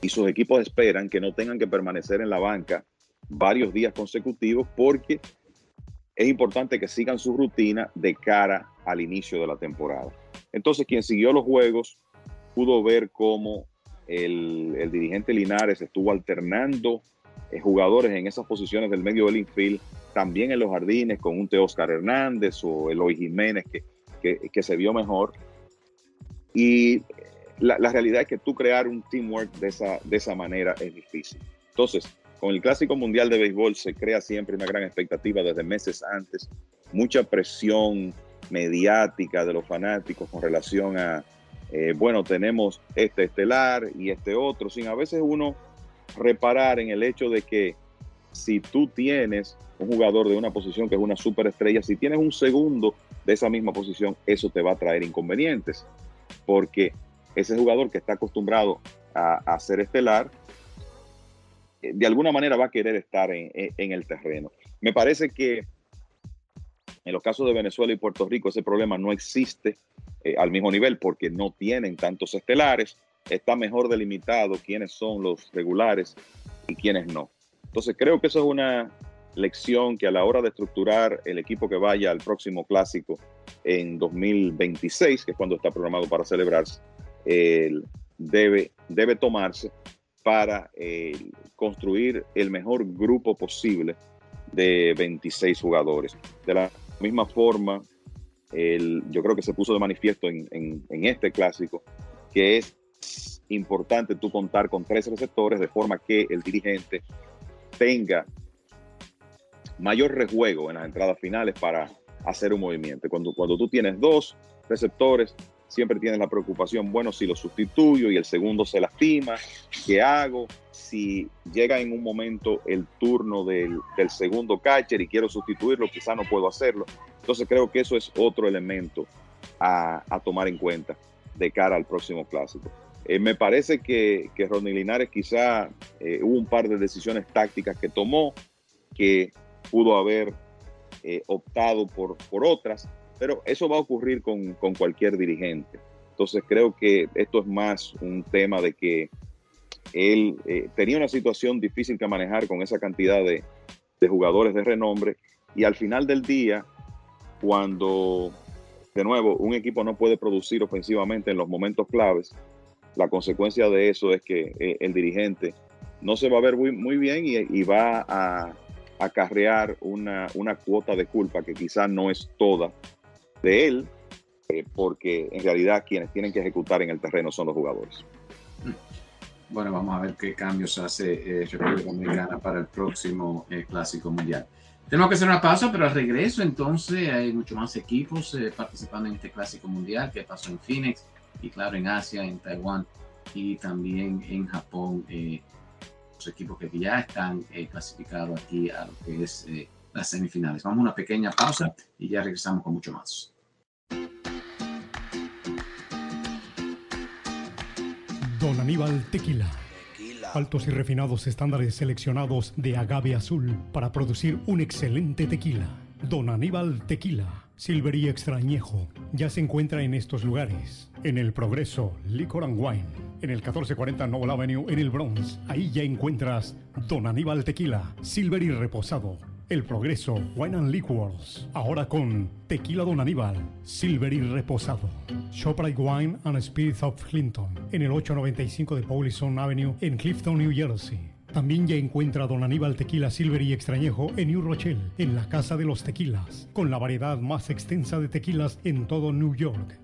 y sus equipos esperan que no tengan que permanecer en la banca varios días consecutivos porque es importante que sigan su rutina de cara al inicio de la temporada. Entonces, quien siguió los juegos pudo ver cómo el, el dirigente Linares estuvo alternando eh, jugadores en esas posiciones del medio del infield, también en los jardines con un Teóscar Hernández o Eloy Jiménez que, que, se vio mejor. Y la, la, realidad es que tú crear un teamwork de esa, de esa manera es difícil. Entonces, con el Clásico Mundial de Béisbol se crea siempre una gran expectativa desde meses antes, mucha presión mediática de los fanáticos con relación a, eh, bueno, tenemos este estelar y este otro, sin a veces uno reparar en el hecho de que si tú tienes un jugador de una posición que es una superestrella, si tienes un segundo de esa misma posición, eso te va a traer inconvenientes, porque ese jugador que está acostumbrado a, ser estelar, eh, de alguna manera va a querer estar en, el terreno. Me parece que en los casos de Venezuela y Puerto Rico ese problema no existe eh, al mismo nivel porque no tienen tantos estelares está mejor delimitado quiénes son los regulares y quiénes no. Entonces creo que eso es una lección que a la hora de estructurar el equipo que vaya al próximo clásico en 2026, que es cuando está programado para celebrarse, debe, debe tomarse para eh, construir el mejor grupo posible de 26 jugadores. De la misma forma, yo creo que se puso de manifiesto en, en este clásico, que es importante tú contar con tres receptores de forma que el dirigente tenga mayor rejuego en las entradas finales para hacer un movimiento. Cuando, cuando tú tienes dos receptores, siempre tienes la preocupación, bueno, si lo sustituyo y el segundo se lastima, ¿qué hago? Si llega en un momento el turno del, segundo catcher y quiero sustituirlo, quizá no puedo hacerlo. Entonces creo que eso es otro elemento a, a tomar en cuenta de cara al próximo clásico. Eh, me parece que, que Ronnie Linares quizá eh, hubo un par de decisiones tácticas que tomó que pudo haber eh, optado por, por otras, pero eso va a ocurrir con, con, cualquier dirigente. Entonces creo que esto es más un tema de que él tenía una situación difícil que manejar con esa cantidad de, de jugadores de renombre y al final del día, cuando de nuevo un equipo no puede producir ofensivamente en los momentos claves, la consecuencia de eso es que eh, el dirigente no se va a ver muy, muy bien y, va a acarrear una, una, cuota de culpa que quizás no es toda de él, eh, porque en realidad quienes tienen que ejecutar en el terreno son los jugadores. Bueno, vamos a ver qué cambios hace eh, República Dominicana para el próximo Clásico Mundial. Tenemos que hacer una pausa, pero al regreso entonces hay muchos más equipos participando en este Clásico Mundial que pasó en Phoenix y claro, en Asia, en Taiwán y también en Japón, eh, los equipos que ya están eh, clasificados aquí a lo que es eh, las semifinales. Vamos a una pequeña pausa y ya regresamos con mucho más. Don Aníbal Tequila. Altos y refinados estándares seleccionados de agave azul para producir un excelente tequila. Don Aníbal Tequila Silver y Extrañejo ya se encuentra en estos lugares. En el Progreso, Liquor and Wine. En el 1440 Noble Avenue, en el Bronx. Ahí ya encuentras Don Aníbal Tequila, Silver y Reposado. El Progreso, Wine and Liquors. Ahora con Tequila Don Aníbal, Silver y Reposado. Shoprite Wine and Spirits of Clinton. En el 895 de Paulison Avenue, en Clifton, New Jersey. También ya encuentra Don Aníbal Tequila Silver y Extrañejo en New Rochelle, en la Casa de los Tequilas, con la variedad más extensa de tequilas en todo New York.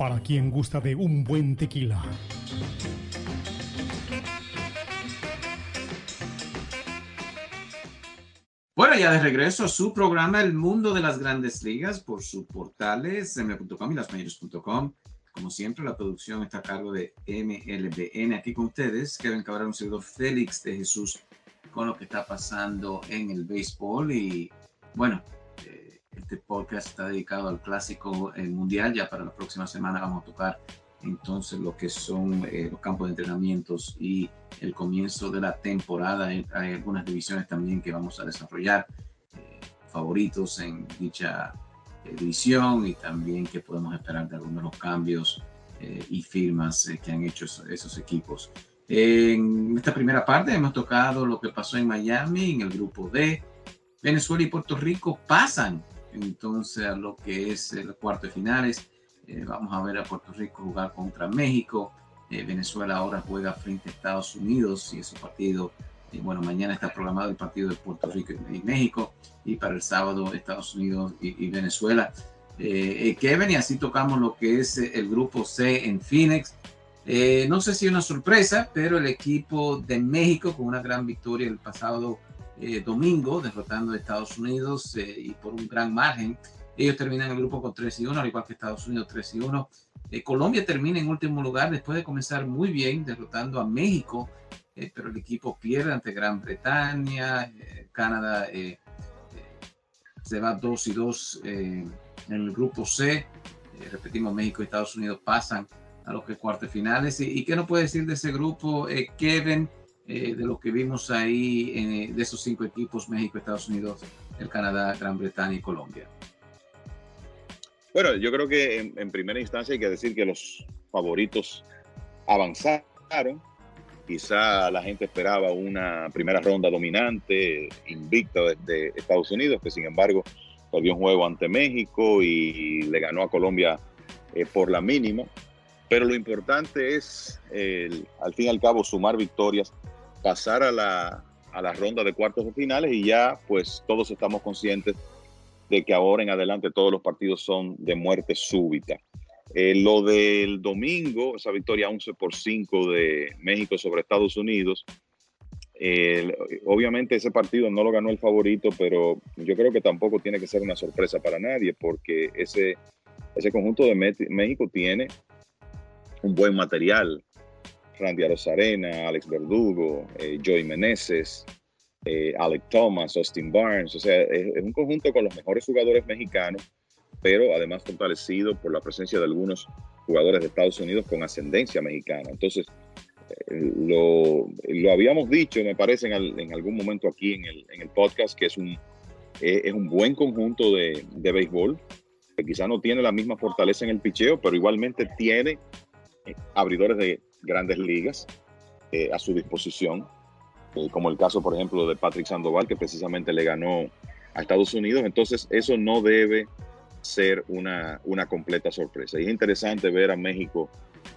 para quien gusta de un buen tequila. Bueno, ya de regreso a su programa El Mundo de las Grandes Ligas por sus portales m.com y lasmayores.com. Como siempre, la producción está a cargo de MLBN. Aquí con ustedes, Kevin Cabral, un servidor Félix de Jesús, con lo que está pasando en el béisbol. Y bueno, este podcast está dedicado al clásico mundial. Ya para la próxima semana vamos a tocar entonces lo que son eh, los campos de entrenamientos y el comienzo de la temporada. Hay, algunas divisiones también que vamos a desarrollar, eh, favoritos en dicha división y también que podemos esperar de algunos de los cambios y firmas que han hecho esos equipos. En esta primera parte hemos tocado lo que pasó en Miami, en el grupo D. Venezuela y Puerto Rico pasan entonces a lo que es el cuarto de finales. Eh, vamos a ver a Puerto Rico jugar contra México. Eh, Venezuela ahora juega frente a Estados Unidos y ese partido, eh, bueno, mañana está programado el partido de Puerto Rico y, México y para el sábado Estados Unidos y, y Venezuela. Kevin, y así tocamos lo que es el grupo C en Phoenix. Eh, no sé si una sorpresa, pero el equipo de México con una gran victoria el pasado eh, domingo, derrotando a Estados Unidos eh, y por un gran margen. Ellos terminan el grupo con 3 y 1, al igual que Estados Unidos 3 y 1. Colombia termina en último lugar después de comenzar muy bien, derrotando a México, pero el equipo pierde ante Gran Bretaña. Canadá se va 2 y 2 en el grupo C. repetimos, México y Estados Unidos pasan a los cuartos finales. ¿Y, qué nos puede decir de ese grupo, eh, Kevin, eh, de lo que vimos ahí, eh, de esos cinco equipos, México, Estados Unidos, el Canadá, Gran Bretaña y Colombia? Bueno, yo creo que en, primera instancia hay que decir que los favoritos avanzaron. Quizá la gente esperaba una primera ronda dominante, invicta de, Estados Unidos, que sin embargo perdió un juego ante México y le ganó a Colombia por la mínima. Pero lo importante es, al fin y al cabo, sumar victorias, pasar a la, a ronda de cuartos de finales y ya pues todos estamos conscientes de que ahora en adelante todos los partidos son de muerte súbita. Eh, lo del domingo, esa victoria 11 por 5 de México sobre Estados Unidos, obviamente ese partido no lo ganó el favorito, pero yo creo que tampoco tiene que ser una sorpresa para nadie porque ese, ese conjunto de México tiene un buen material. Randy Arozarena, Alex Verdugo, eh, Joey Meneses, eh, Alec Thomas, Austin Barnes. O sea, es, un conjunto con los mejores jugadores mexicanos, pero además fortalecido por la presencia de algunos jugadores de Estados Unidos con ascendencia mexicana. Entonces, eh, lo, lo, habíamos dicho, me parece, en, en algún momento aquí en el, en el, podcast, que es un, es un buen conjunto de, de béisbol, que quizá no tiene la misma fortaleza en el picheo, pero igualmente tiene abridores de grandes ligas eh, a su disposición, eh, como el caso, por ejemplo, de Patrick Sandoval, que precisamente le ganó a Estados Unidos. Entonces, eso no debe ser una, una completa sorpresa. Y es interesante ver a México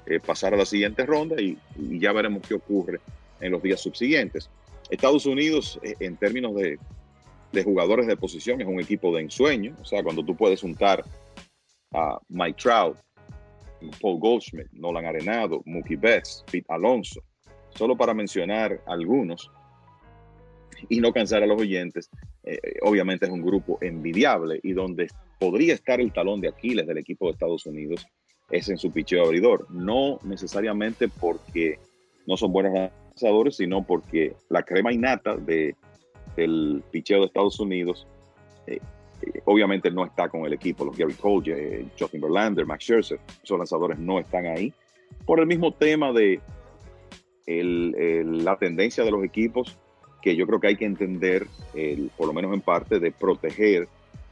eh, pasar a la siguiente ronda y, ya veremos qué ocurre en los días subsiguientes. Estados Unidos, en términos de, de jugadores de posición, es un equipo de ensueño. O sea, cuando tú puedes juntar a Mike Trout, Paul Goldschmidt, Nolan Arenado, Mookie Betts, Pete Alonso, solo para mencionar algunos y no cansar a los oyentes, eh, obviamente es un grupo envidiable y donde podría estar el talón de Aquiles del equipo de Estados Unidos es en su picheo abridor, no necesariamente porque no son buenos lanzadores, sino porque la crema innata de, del picheo de Estados Unidos eh, obviamente no está con el equipo, los Gary Cole, Justin Verlander, Max Scherzer, esos lanzadores no están ahí. Por el mismo tema de la tendencia de los equipos, que yo creo que hay que entender, por lo menos en parte, de proteger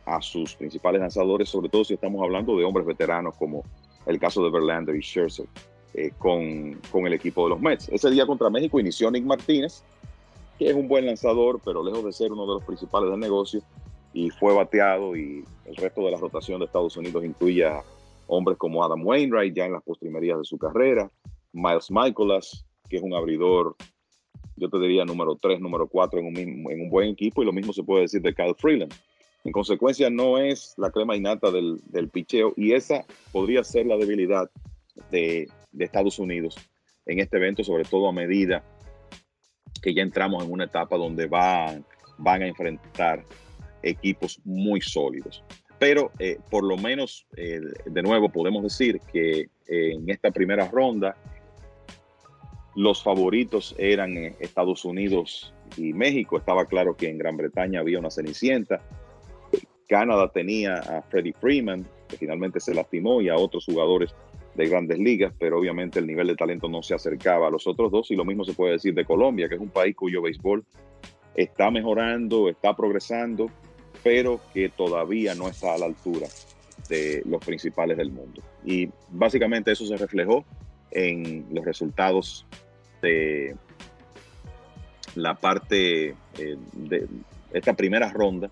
a sus principales lanzadores, sobre todo si estamos hablando de hombres veteranos como el caso de Verlander y Scherzer eh, con, con, el equipo de los Mets. Ese día contra México inició Nick Martínez, que es un buen lanzador, pero lejos de ser uno de los principales del negocio, y fue bateado y el resto de la rotación de Estados Unidos incluye a hombres como Adam Wainwright ya en las postrimerías de su carrera, Miles Michaelas, que es un abridor, yo te diría número 3, número 4 en un, en un buen equipo, y lo mismo se puede decir de Kyle Freeland. En consecuencia, no es la crema innata del, del picheo, y esa podría ser la debilidad de, de Estados Unidos en este evento, sobre todo a medida que ya entramos en una etapa donde van, van a enfrentar equipos muy sólidos. Pero eh, por lo menos, eh, de nuevo, podemos decir que eh, en esta primera ronda los favoritos eran Estados Unidos y México. Estaba claro que en Gran Bretaña había una cenicienta. Canadá tenía a Freddie Freeman, que finalmente se lastimó, y a otros jugadores de grandes ligas, pero obviamente el nivel de talento no se acercaba a los otros dos y lo mismo se puede decir de Colombia, que es un país cuyo béisbol está mejorando, está progresando, pero que todavía no está a la altura de los principales del mundo. Y básicamente eso se reflejó en los resultados de la parte eh, de esta primera ronda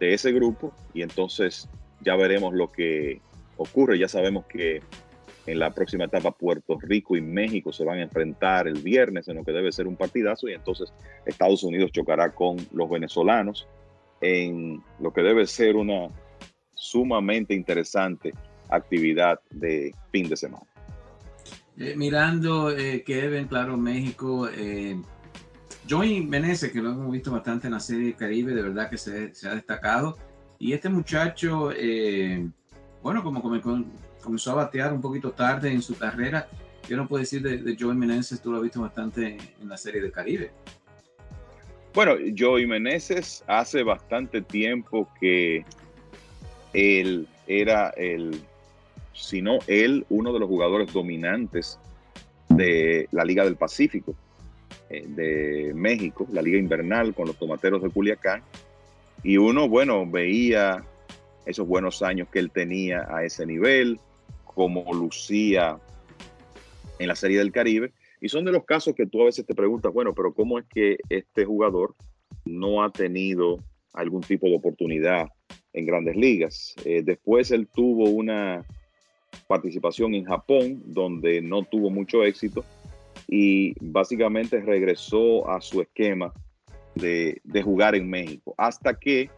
de ese grupo y entonces ya veremos lo que ocurre. Ya sabemos que en la próxima etapa Puerto Rico y México se van a enfrentar el viernes en lo que debe ser un partidazo y entonces Estados Unidos chocará con los venezolanos en lo que debe ser una sumamente interesante actividad de fin de semana. Eh, mirando eh, Kevin, claro, México, eh, Joey Menezes, que lo hemos visto bastante en la serie Caribe, de verdad que se, se ha destacado. Y este muchacho, eh, bueno, como, comenzó a batear un poquito tarde en su carrera. Yo no puedo decir de, de Joey Meneses, tú lo has visto bastante en la serie del Caribe. Bueno, Joey Meneses hace bastante tiempo que él era el, si no él, uno de los jugadores dominantes de la Liga del Pacífico eh, de México, la Liga Invernal con los Tomateros de Culiacán. Y uno, bueno, veía esos buenos años que él tenía a ese nivel, como lucía en la Serie del Caribe. Y son de los casos que tú a veces te preguntas, bueno, pero ¿cómo es que este jugador no ha tenido algún tipo de oportunidad en grandes ligas? Eh, después él tuvo una participación en Japón donde no tuvo mucho éxito y básicamente regresó a su esquema de, de jugar en México hasta que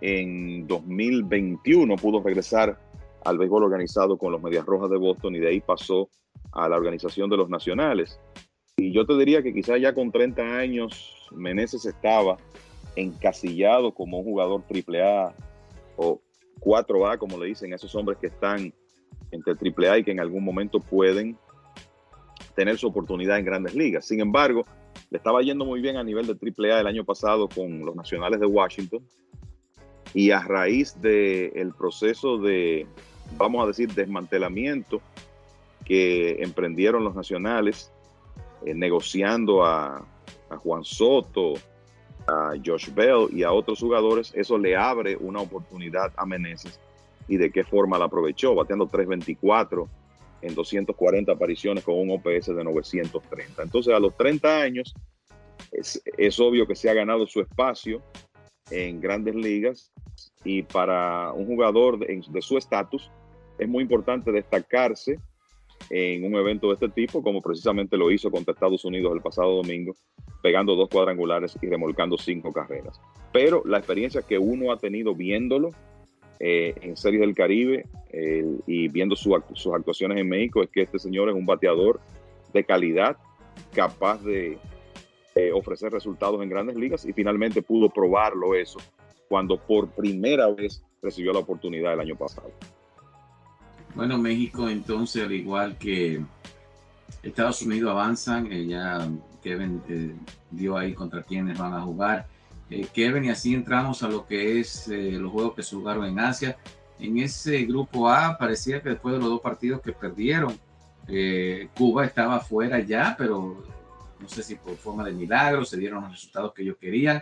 en 2021 pudo regresar al béisbol organizado con los Medias Rojas de Boston y de ahí pasó a la organización de los nacionales. Y yo te diría que quizás ya con 30 años Meneses estaba encasillado como un jugador AAA o 4A, como le dicen esos hombres que están entre AAA y que en algún momento pueden tener su oportunidad en grandes ligas. Sin embargo, le estaba yendo muy bien a nivel de AAA el año pasado con los nacionales de Washington. Y a raíz del proceso de vamos a decir, desmantelamiento que emprendieron los nacionales, eh, negociando a, Juan Soto, a Josh Bell y a otros jugadores, eso le abre una oportunidad a Meneses y de qué forma la aprovechó, bateando 324 en 240 apariciones con un OPS de 930. Entonces, a los 30 años, es, obvio que se ha ganado su espacio en grandes ligas y para un jugador de su estatus, es muy importante destacarse en un evento de este tipo, como precisamente lo hizo contra Estados Unidos el pasado domingo, pegando dos cuadrangulares y remolcando cinco carreras. Pero la experiencia que uno ha tenido viéndolo eh, en Series del Caribe y viendo sus actuaciones en México es que este señor es un bateador de calidad, capaz de ofrecer resultados en grandes ligas y finalmente pudo probarlo eso cuando por primera vez recibió la oportunidad el año pasado. Bueno, México entonces, al igual que Estados Unidos avanzan, eh, ya Kevin eh, dio ahí contra quienes van a jugar. Eh, Kevin, y así entramos a lo que es los juegos que se jugaron en Asia. En ese grupo A parecía que después de los dos partidos que perdieron, Cuba estaba fuera ya, pero no sé si por forma de milagro se dieron los resultados que ellos querían.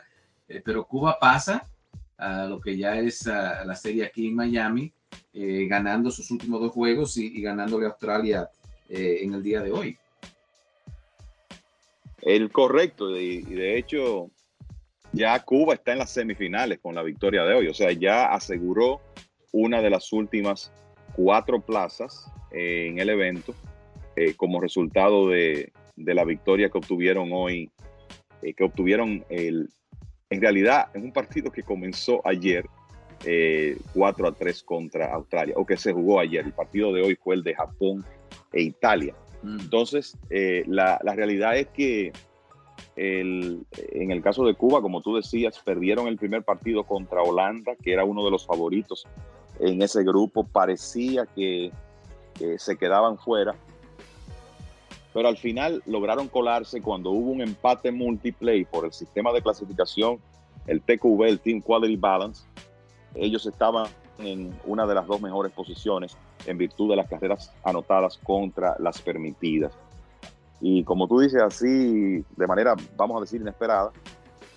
pero Cuba pasa a lo que ya es la serie aquí en Miami eh, ganando sus últimos dos juegos y, ganándole a Australia eh, en el día de hoy. El correcto, y, de hecho ya Cuba está en las semifinales con la victoria de hoy, o sea, ya aseguró una de las últimas cuatro plazas en el evento como resultado de, de, la victoria que obtuvieron hoy, que obtuvieron el, en realidad es un partido que comenzó ayer 4 eh, a 3 contra Australia, o que se jugó ayer. El partido de hoy fue el de Japón e Italia. Mm. Entonces, eh, la, realidad es que en el caso de Cuba, como tú decías, perdieron el primer partido contra Holanda, que era uno de los favoritos en ese grupo. Parecía que se quedaban fuera, pero al final lograron colarse cuando hubo un empate multiplay por el sistema de clasificación, el TQB, el Team Quality Balance. Ellos estaban en una de las dos mejores posiciones en virtud de las carreras anotadas contra las permitidas. Y como tú dices así, de manera, vamos a decir, inesperada,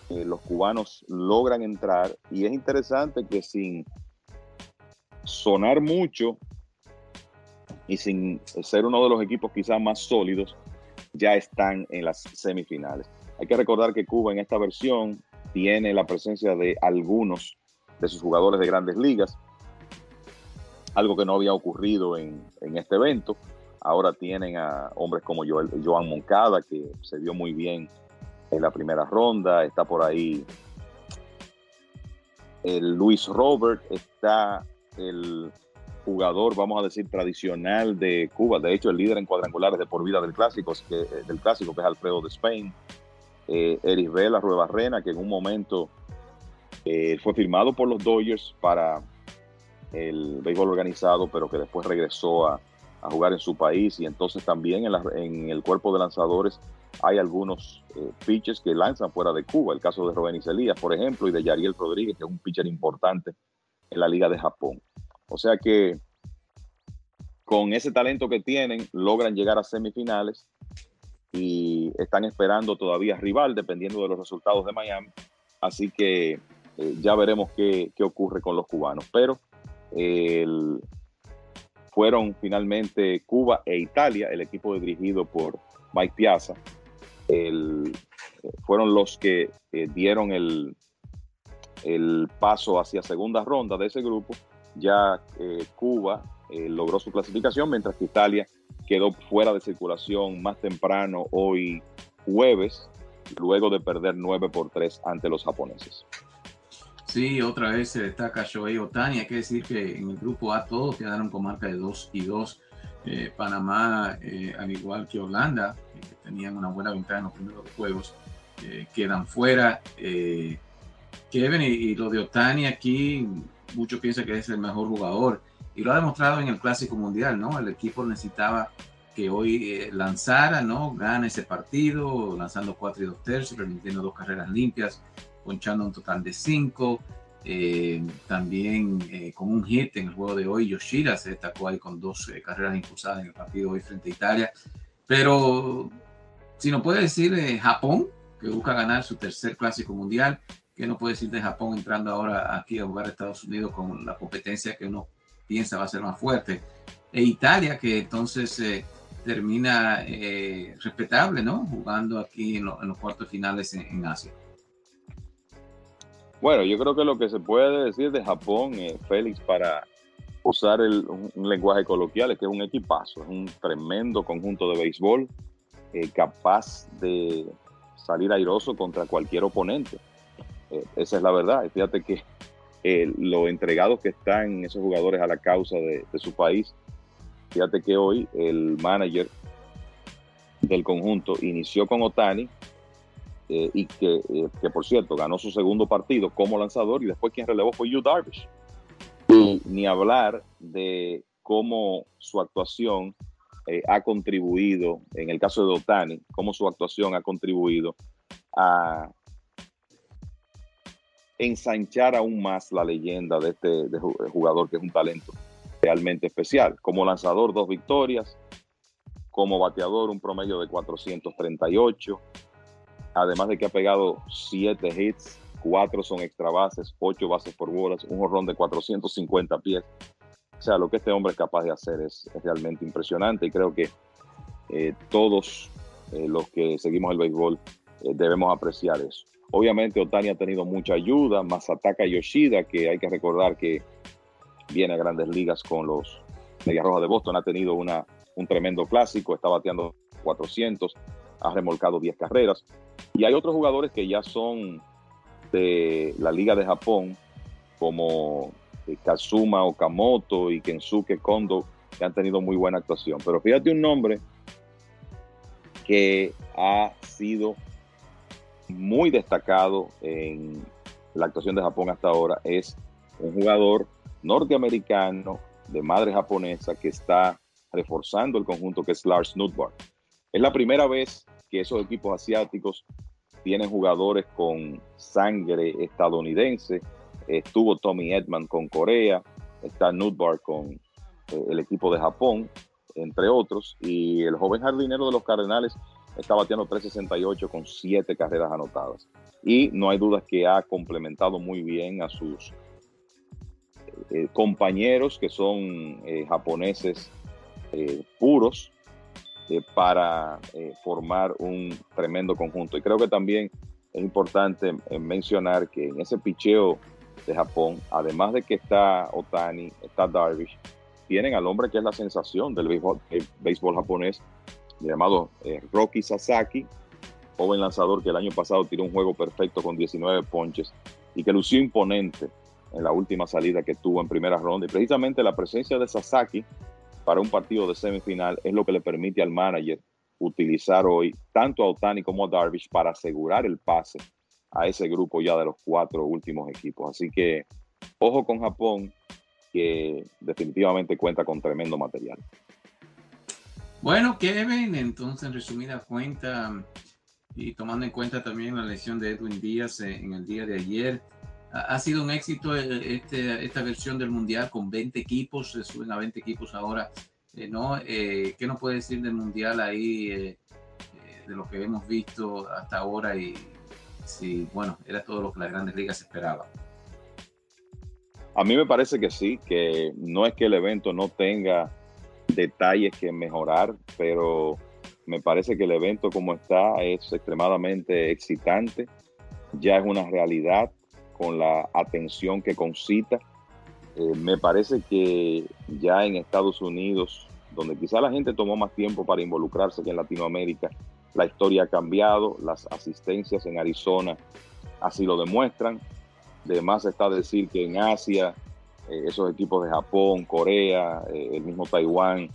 eh, los cubanos logran entrar y es interesante que sin sonar mucho, y sin ser uno de los equipos quizás más sólidos, ya están en las semifinales. Hay que recordar que Cuba en esta versión tiene la presencia de algunos de sus jugadores de grandes ligas, algo que no había ocurrido en, este evento. Ahora tienen a hombres como Joan Moncada, que se vio muy bien en la primera ronda, está por ahí el Luis Robert, está el jugador, vamos a decir, tradicional de Cuba. De hecho, el líder en cuadrangulares de por vida del clásico, que, eh, del clásico, que es Alfredo de Spain. Eh, Eris Vela Rueda Rena, que en un momento eh, fue firmado por los Dodgers para el béisbol organizado, pero que después regresó a, jugar en su país. Y entonces también en, el cuerpo de lanzadores hay algunos eh, pitchers que lanzan fuera de Cuba. El caso de Rubén Iselías, por ejemplo, y de Yariel Rodríguez, que es un pitcher importante en la Liga de Japón. O sea que con ese talento que tienen, logran llegar a semifinales y están esperando todavía rival dependiendo de los resultados de Miami. Así que eh, ya veremos qué, ocurre con los cubanos. Pero fueron finalmente Cuba e Italia, el equipo dirigido por Mike Piazza, fueron los que eh, dieron el, paso hacia segunda ronda de ese grupo ya eh, Cuba eh, logró su clasificación, mientras que Italia quedó fuera de circulación más temprano hoy jueves, luego de perder 9 por 3 ante los japoneses. Sí, otra vez se destaca Shohei Otani. Hay que decir que en el grupo A todos quedaron con marca de 2 y 2. Eh, Panamá, al igual que Holanda, que tenían una buena ventaja en los primeros juegos, quedan fuera. Kevin, y, lo de Otani aquí, muchos piensan que es el mejor jugador y lo ha demostrado en el Clásico Mundial, ¿no? El equipo necesitaba que hoy eh, lanzara, ¿no? Gana ese partido, lanzando 4 y 2 tercios, permitiendo dos carreras limpias, ponchando un total de 5. Eh, también eh, con un hit en el juego de hoy, Yoshida se destacó ahí con dos carreras impulsadas en el partido hoy frente a Italia. Pero si no puede decir Japón, que busca ganar su tercer clásico mundial, que no puede decir de Japón entrando ahora aquí a jugar a Estados Unidos con la competencia que uno piensa va a ser más fuerte. E Italia, que entonces eh, termina eh, respetable, ¿no? Jugando aquí en, los cuartos finales en, Asia. Bueno, yo creo que lo que se puede decir de Japón, eh, Félix, para usar el, un, lenguaje coloquial, es que es un equipazo, es un tremendo conjunto de béisbol capaz de salir airoso contra cualquier oponente. Eh, esa es la verdad. Fíjate que eh, lo entregados que están esos jugadores a la causa de, su país. Fíjate que hoy el manager del conjunto inició con Otani eh, y que, por cierto ganó su segundo partido como lanzador y después quien relevó fue Yu Darvish. Y ni hablar de cómo su actuación ha contribuido, en el caso de Otani, cómo su actuación ha contribuido a ensanchar aún más la leyenda de este jugador que es un talento realmente especial. Como lanzador, dos victorias. Como bateador, un promedio de 438. Además de que ha pegado siete hits, cuatro son extra bases, ocho bases por bolas, un horrón de 450 pies. O sea, lo que este hombre es capaz de hacer es, realmente impresionante y creo que eh, todos eh, los que seguimos el béisbol eh, debemos apreciar eso. Obviamente Otani ha tenido mucha ayuda, Masataka Yoshida, que hay que recordar que viene a grandes ligas con los Medias Rojas de Boston, ha tenido una, un tremendo clásico, está bateando 400, ha remolcado 10 carreras. Y hay otros jugadores que ya son de la Liga de Japón, como eh, Kazuma Okamoto y Kensuke Kondo, que han tenido muy buena actuación. Pero fíjate un nombre que ha sido muy destacado en la actuación de Japón hasta ahora es un jugador norteamericano de madre japonesa que está reforzando el conjunto que es Lars Nutbar. Es la primera vez que esos equipos asiáticos tienen jugadores con sangre estadounidense. Estuvo Tommy Edman con Corea, está Nutbar con eh, el equipo de Japón, entre otros, y el joven jardinero de los Cardenales está bateando 368 con 7 carreras anotadas. Y no hay dudas que ha complementado muy bien a sus eh, compañeros que son eh, japoneses eh, para formar un tremendo conjunto. Y creo que también es importante mencionar que en ese picheo de Japón, además de que está Otani, está Darvish, tienen al hombre que es la sensación del béisbol, béisbol japonés, llamado eh, Rocky Sasaki, joven lanzador que el año pasado tiró un juego perfecto con 19 ponches y que lució imponente en la última salida que tuvo en primera ronda. Y precisamente la presencia de Sasaki para un partido de semifinal es lo que le permite al manager utilizar hoy tanto a Otani como a Darvish para asegurar el pase a ese grupo ya de los cuatro últimos equipos. Así que ojo con Japón, que definitivamente cuenta con tremendo material. Bueno, Kevin, entonces en resumida cuenta y tomando en cuenta también la lesión de Edwin Díaz eh, en el día de ayer, ha sido un éxito eh, este, esta versión del Mundial con 20 equipos, se suben a 20 equipos ahora, eh, ¿no? ¿Qué nos puede decir del Mundial ahí, de lo que hemos visto hasta ahora y si, bueno, era todo lo que las grandes ligas esperaban? A mí me parece que sí, que no es que el evento no tenga detalles que mejorar, pero me parece que el evento como está es extremadamente excitante, ya es una realidad con la atención que concita. Eh, me parece que ya en Estados Unidos, donde quizá la gente tomó más tiempo para involucrarse que en Latinoamérica, la historia ha cambiado, las asistencias en Arizona así lo demuestran. Además está decir que en Asia eh, esos equipos de Japón, Corea, eh, el mismo Taiwán,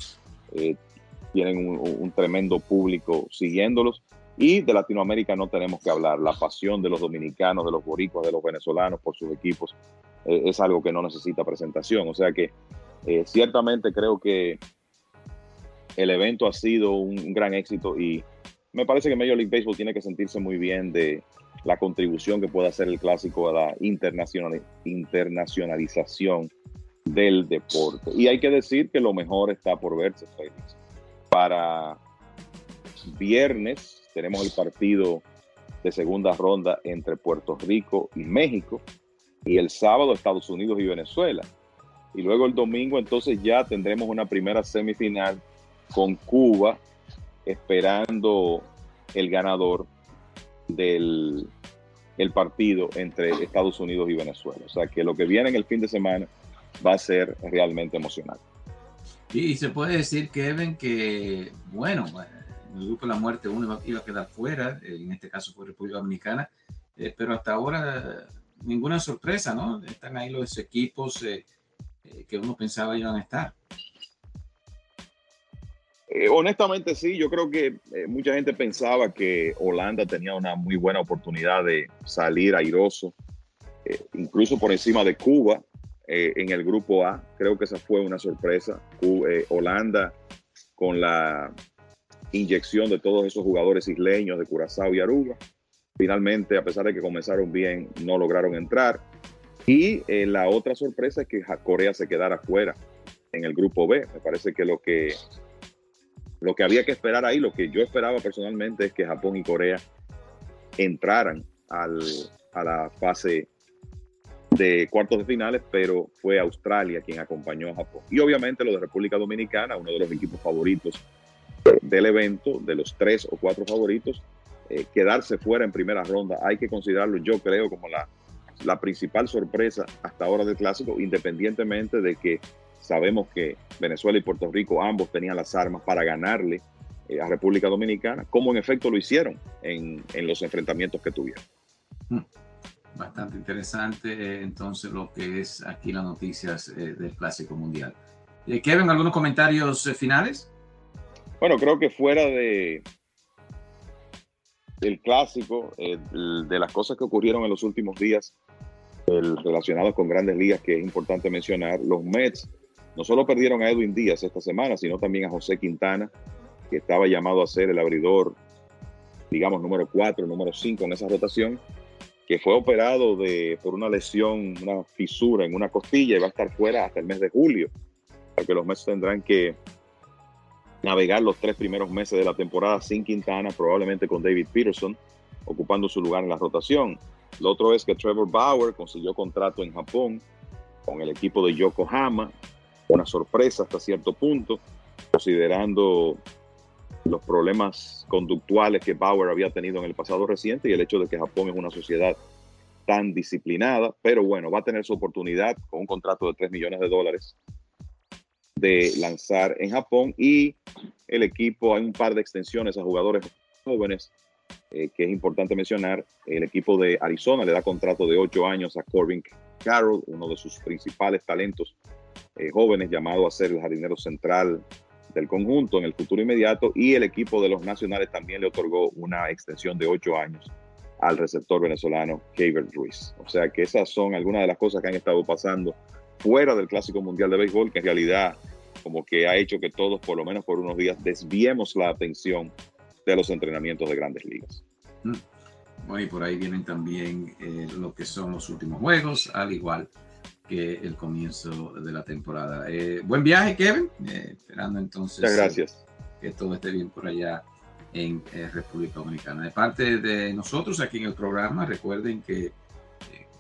tienen un, tremendo público siguiéndolos. Y de Latinoamérica no tenemos que hablar. La pasión de los dominicanos, de los boricuas, de los venezolanos por sus equipos es algo que no necesita presentación. O sea que ciertamente creo que el evento ha sido un gran éxito y me parece que Major League Baseball tiene que sentirse muy bien de la contribución que puede hacer el clásico a la internacionalización del deporte. Y hay que decir que lo mejor está por verse, Félix. Para viernes tenemos el partido de segunda ronda entre Puerto Rico y México y el sábado Estados Unidos y Venezuela. Y luego el domingo entonces ya tendremos una primera semifinal con Cuba esperando el ganador del el partido entre Estados Unidos y Venezuela. O sea que lo que viene en el fin de semana va a ser realmente emocionante. Y se puede decir, Kevin, que, bueno, en el grupo de la muerte uno iba a quedar fuera, eh, en este caso fue República Dominicana, eh, pero hasta ahora ninguna sorpresa, ¿no? Están ahí los equipos eh, que uno pensaba iban a estar. Eh, honestamente sí, yo creo que eh, mucha gente pensaba que Holanda tenía una muy buena oportunidad de salir airoso, eh, incluso por encima de Cuba en el grupo A. Creo que esa fue una sorpresa. Holanda con la inyección de todos esos jugadores isleños de Curazao y Aruba. Finalmente, a pesar de que comenzaron bien, no lograron entrar. Y la otra sorpresa es que Corea se quedara fuera en el grupo B. Me parece que lo que lo que había que esperar ahí, lo que yo esperaba personalmente es que Japón y Corea entraran a la fase de cuartos de finales, pero fue Australia quien acompañó a Japón. Y obviamente lo de República Dominicana, uno de los equipos favoritos del evento, de los tres o cuatro favoritos, eh, quedarse fuera en primera ronda, hay que considerarlo, yo creo, como la, la principal sorpresa hasta ahora del clásico, independientemente de que sabemos que Venezuela y Puerto Rico ambos tenían las armas para ganarle eh, a República Dominicana, como en efecto lo hicieron en, en los enfrentamientos que tuvieron. Hmm. Bastante interesante eh, entonces lo que es aquí las noticias del Clásico Mundial. Kevin, ¿algunos comentarios finales? Bueno, creo que fuera de el clásico, de las cosas que ocurrieron en los últimos días el, relacionados con grandes ligas, que es importante mencionar, los Mets no solo perdieron a Edwin Díaz esta semana, sino también a José Quintana, que estaba llamado a ser el abridor, digamos, número 4, número 5 en esa rotación, que fue operado de, por una lesión, una fisura en una costilla y va a estar fuera hasta el mes de julio, porque los Mets tendrán que navegar los tres primeros meses de la temporada sin Quintana, probablemente con David Peterson ocupando su lugar en la rotación. Lo otro es que Trevor Bauer consiguió contrato en Japón con el equipo de Yokohama, una sorpresa hasta cierto punto, considerando los problemas conductuales que Bauer había tenido en el pasado reciente y el hecho de que Japón es una sociedad tan disciplinada, pero bueno, va a tener su oportunidad con un contrato de 3 millones de dólares de lanzar en Japón y el equipo, hay un par de extensiones a jugadores jóvenes eh, que es importante mencionar. El equipo de Arizona le da contrato de ocho años a Corbin Carroll, uno de sus principales talentos eh, jóvenes, llamado a ser el jardinero central del conjunto en el futuro inmediato. Y el equipo de los nacionales también le otorgó una extensión de ocho años al receptor venezolano Kevin Ruiz. O sea que esas son algunas de las cosas que han estado pasando fuera del Clásico Mundial de Béisbol, que en realidad como que ha hecho que todos, por lo menos por unos días, desviemos la atención de los entrenamientos de grandes ligas. Mm. Bueno, y por ahí vienen también eh, lo que son los últimos juegos, al igual que el comienzo de la temporada. Eh, buen viaje, Kevin. Eh, esperando entonces Muchas gracias. que todo esté bien por allá en República Dominicana. De parte de nosotros aquí en el programa, recuerden que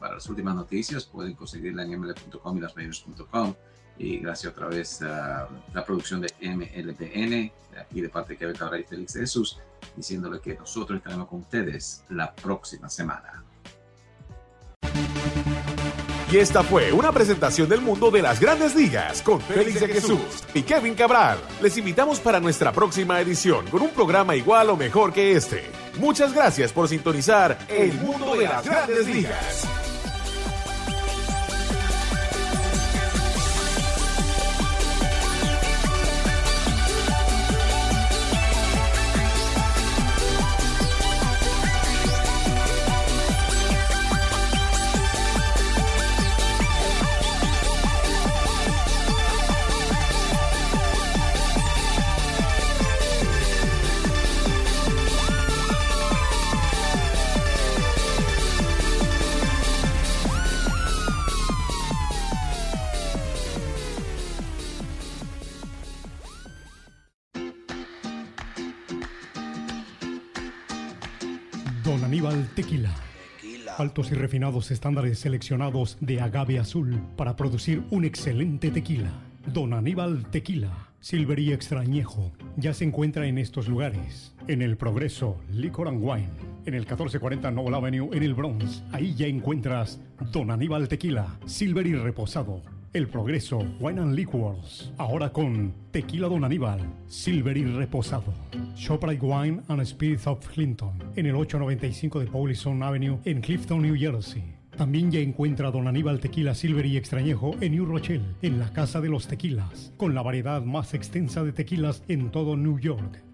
para las últimas noticias pueden conseguirla en ml.com y lasmedios.com. Y gracias otra vez a la producción de MLPN, aquí de parte de Kevin Cabral y Félix Jesús, diciéndole que nosotros estaremos con ustedes la próxima semana. Y esta fue una presentación del mundo de las grandes ligas con Félix de Jesús y Kevin Cabral. Les invitamos para nuestra próxima edición con un programa igual o mejor que este. Muchas gracias por sintonizar El mundo de las grandes ligas. Altos y refinados estándares seleccionados de agave azul para producir un excelente tequila. Don Aníbal Tequila. Silver y Extrañejo ya se encuentra en estos lugares. En el Progreso, Liquor and Wine. En el 1440 Noble Avenue, en el Bronx. Ahí ya encuentras Don Aníbal Tequila, Silver y Reposado el Progreso, Wine and Liquors. Ahora con Tequila Don Aníbal, Silver y Reposado. Shoprite Wine and Spirits of Clinton. En el 895 de Paulison Avenue en Clifton, New Jersey. También ya encuentra Don Aníbal Tequila Silver y Extrañejo en New Rochelle, en la Casa de los Tequilas, con la variedad más extensa de tequilas en todo New York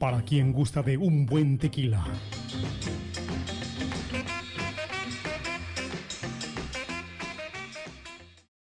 para quien gusta de un buen tequila.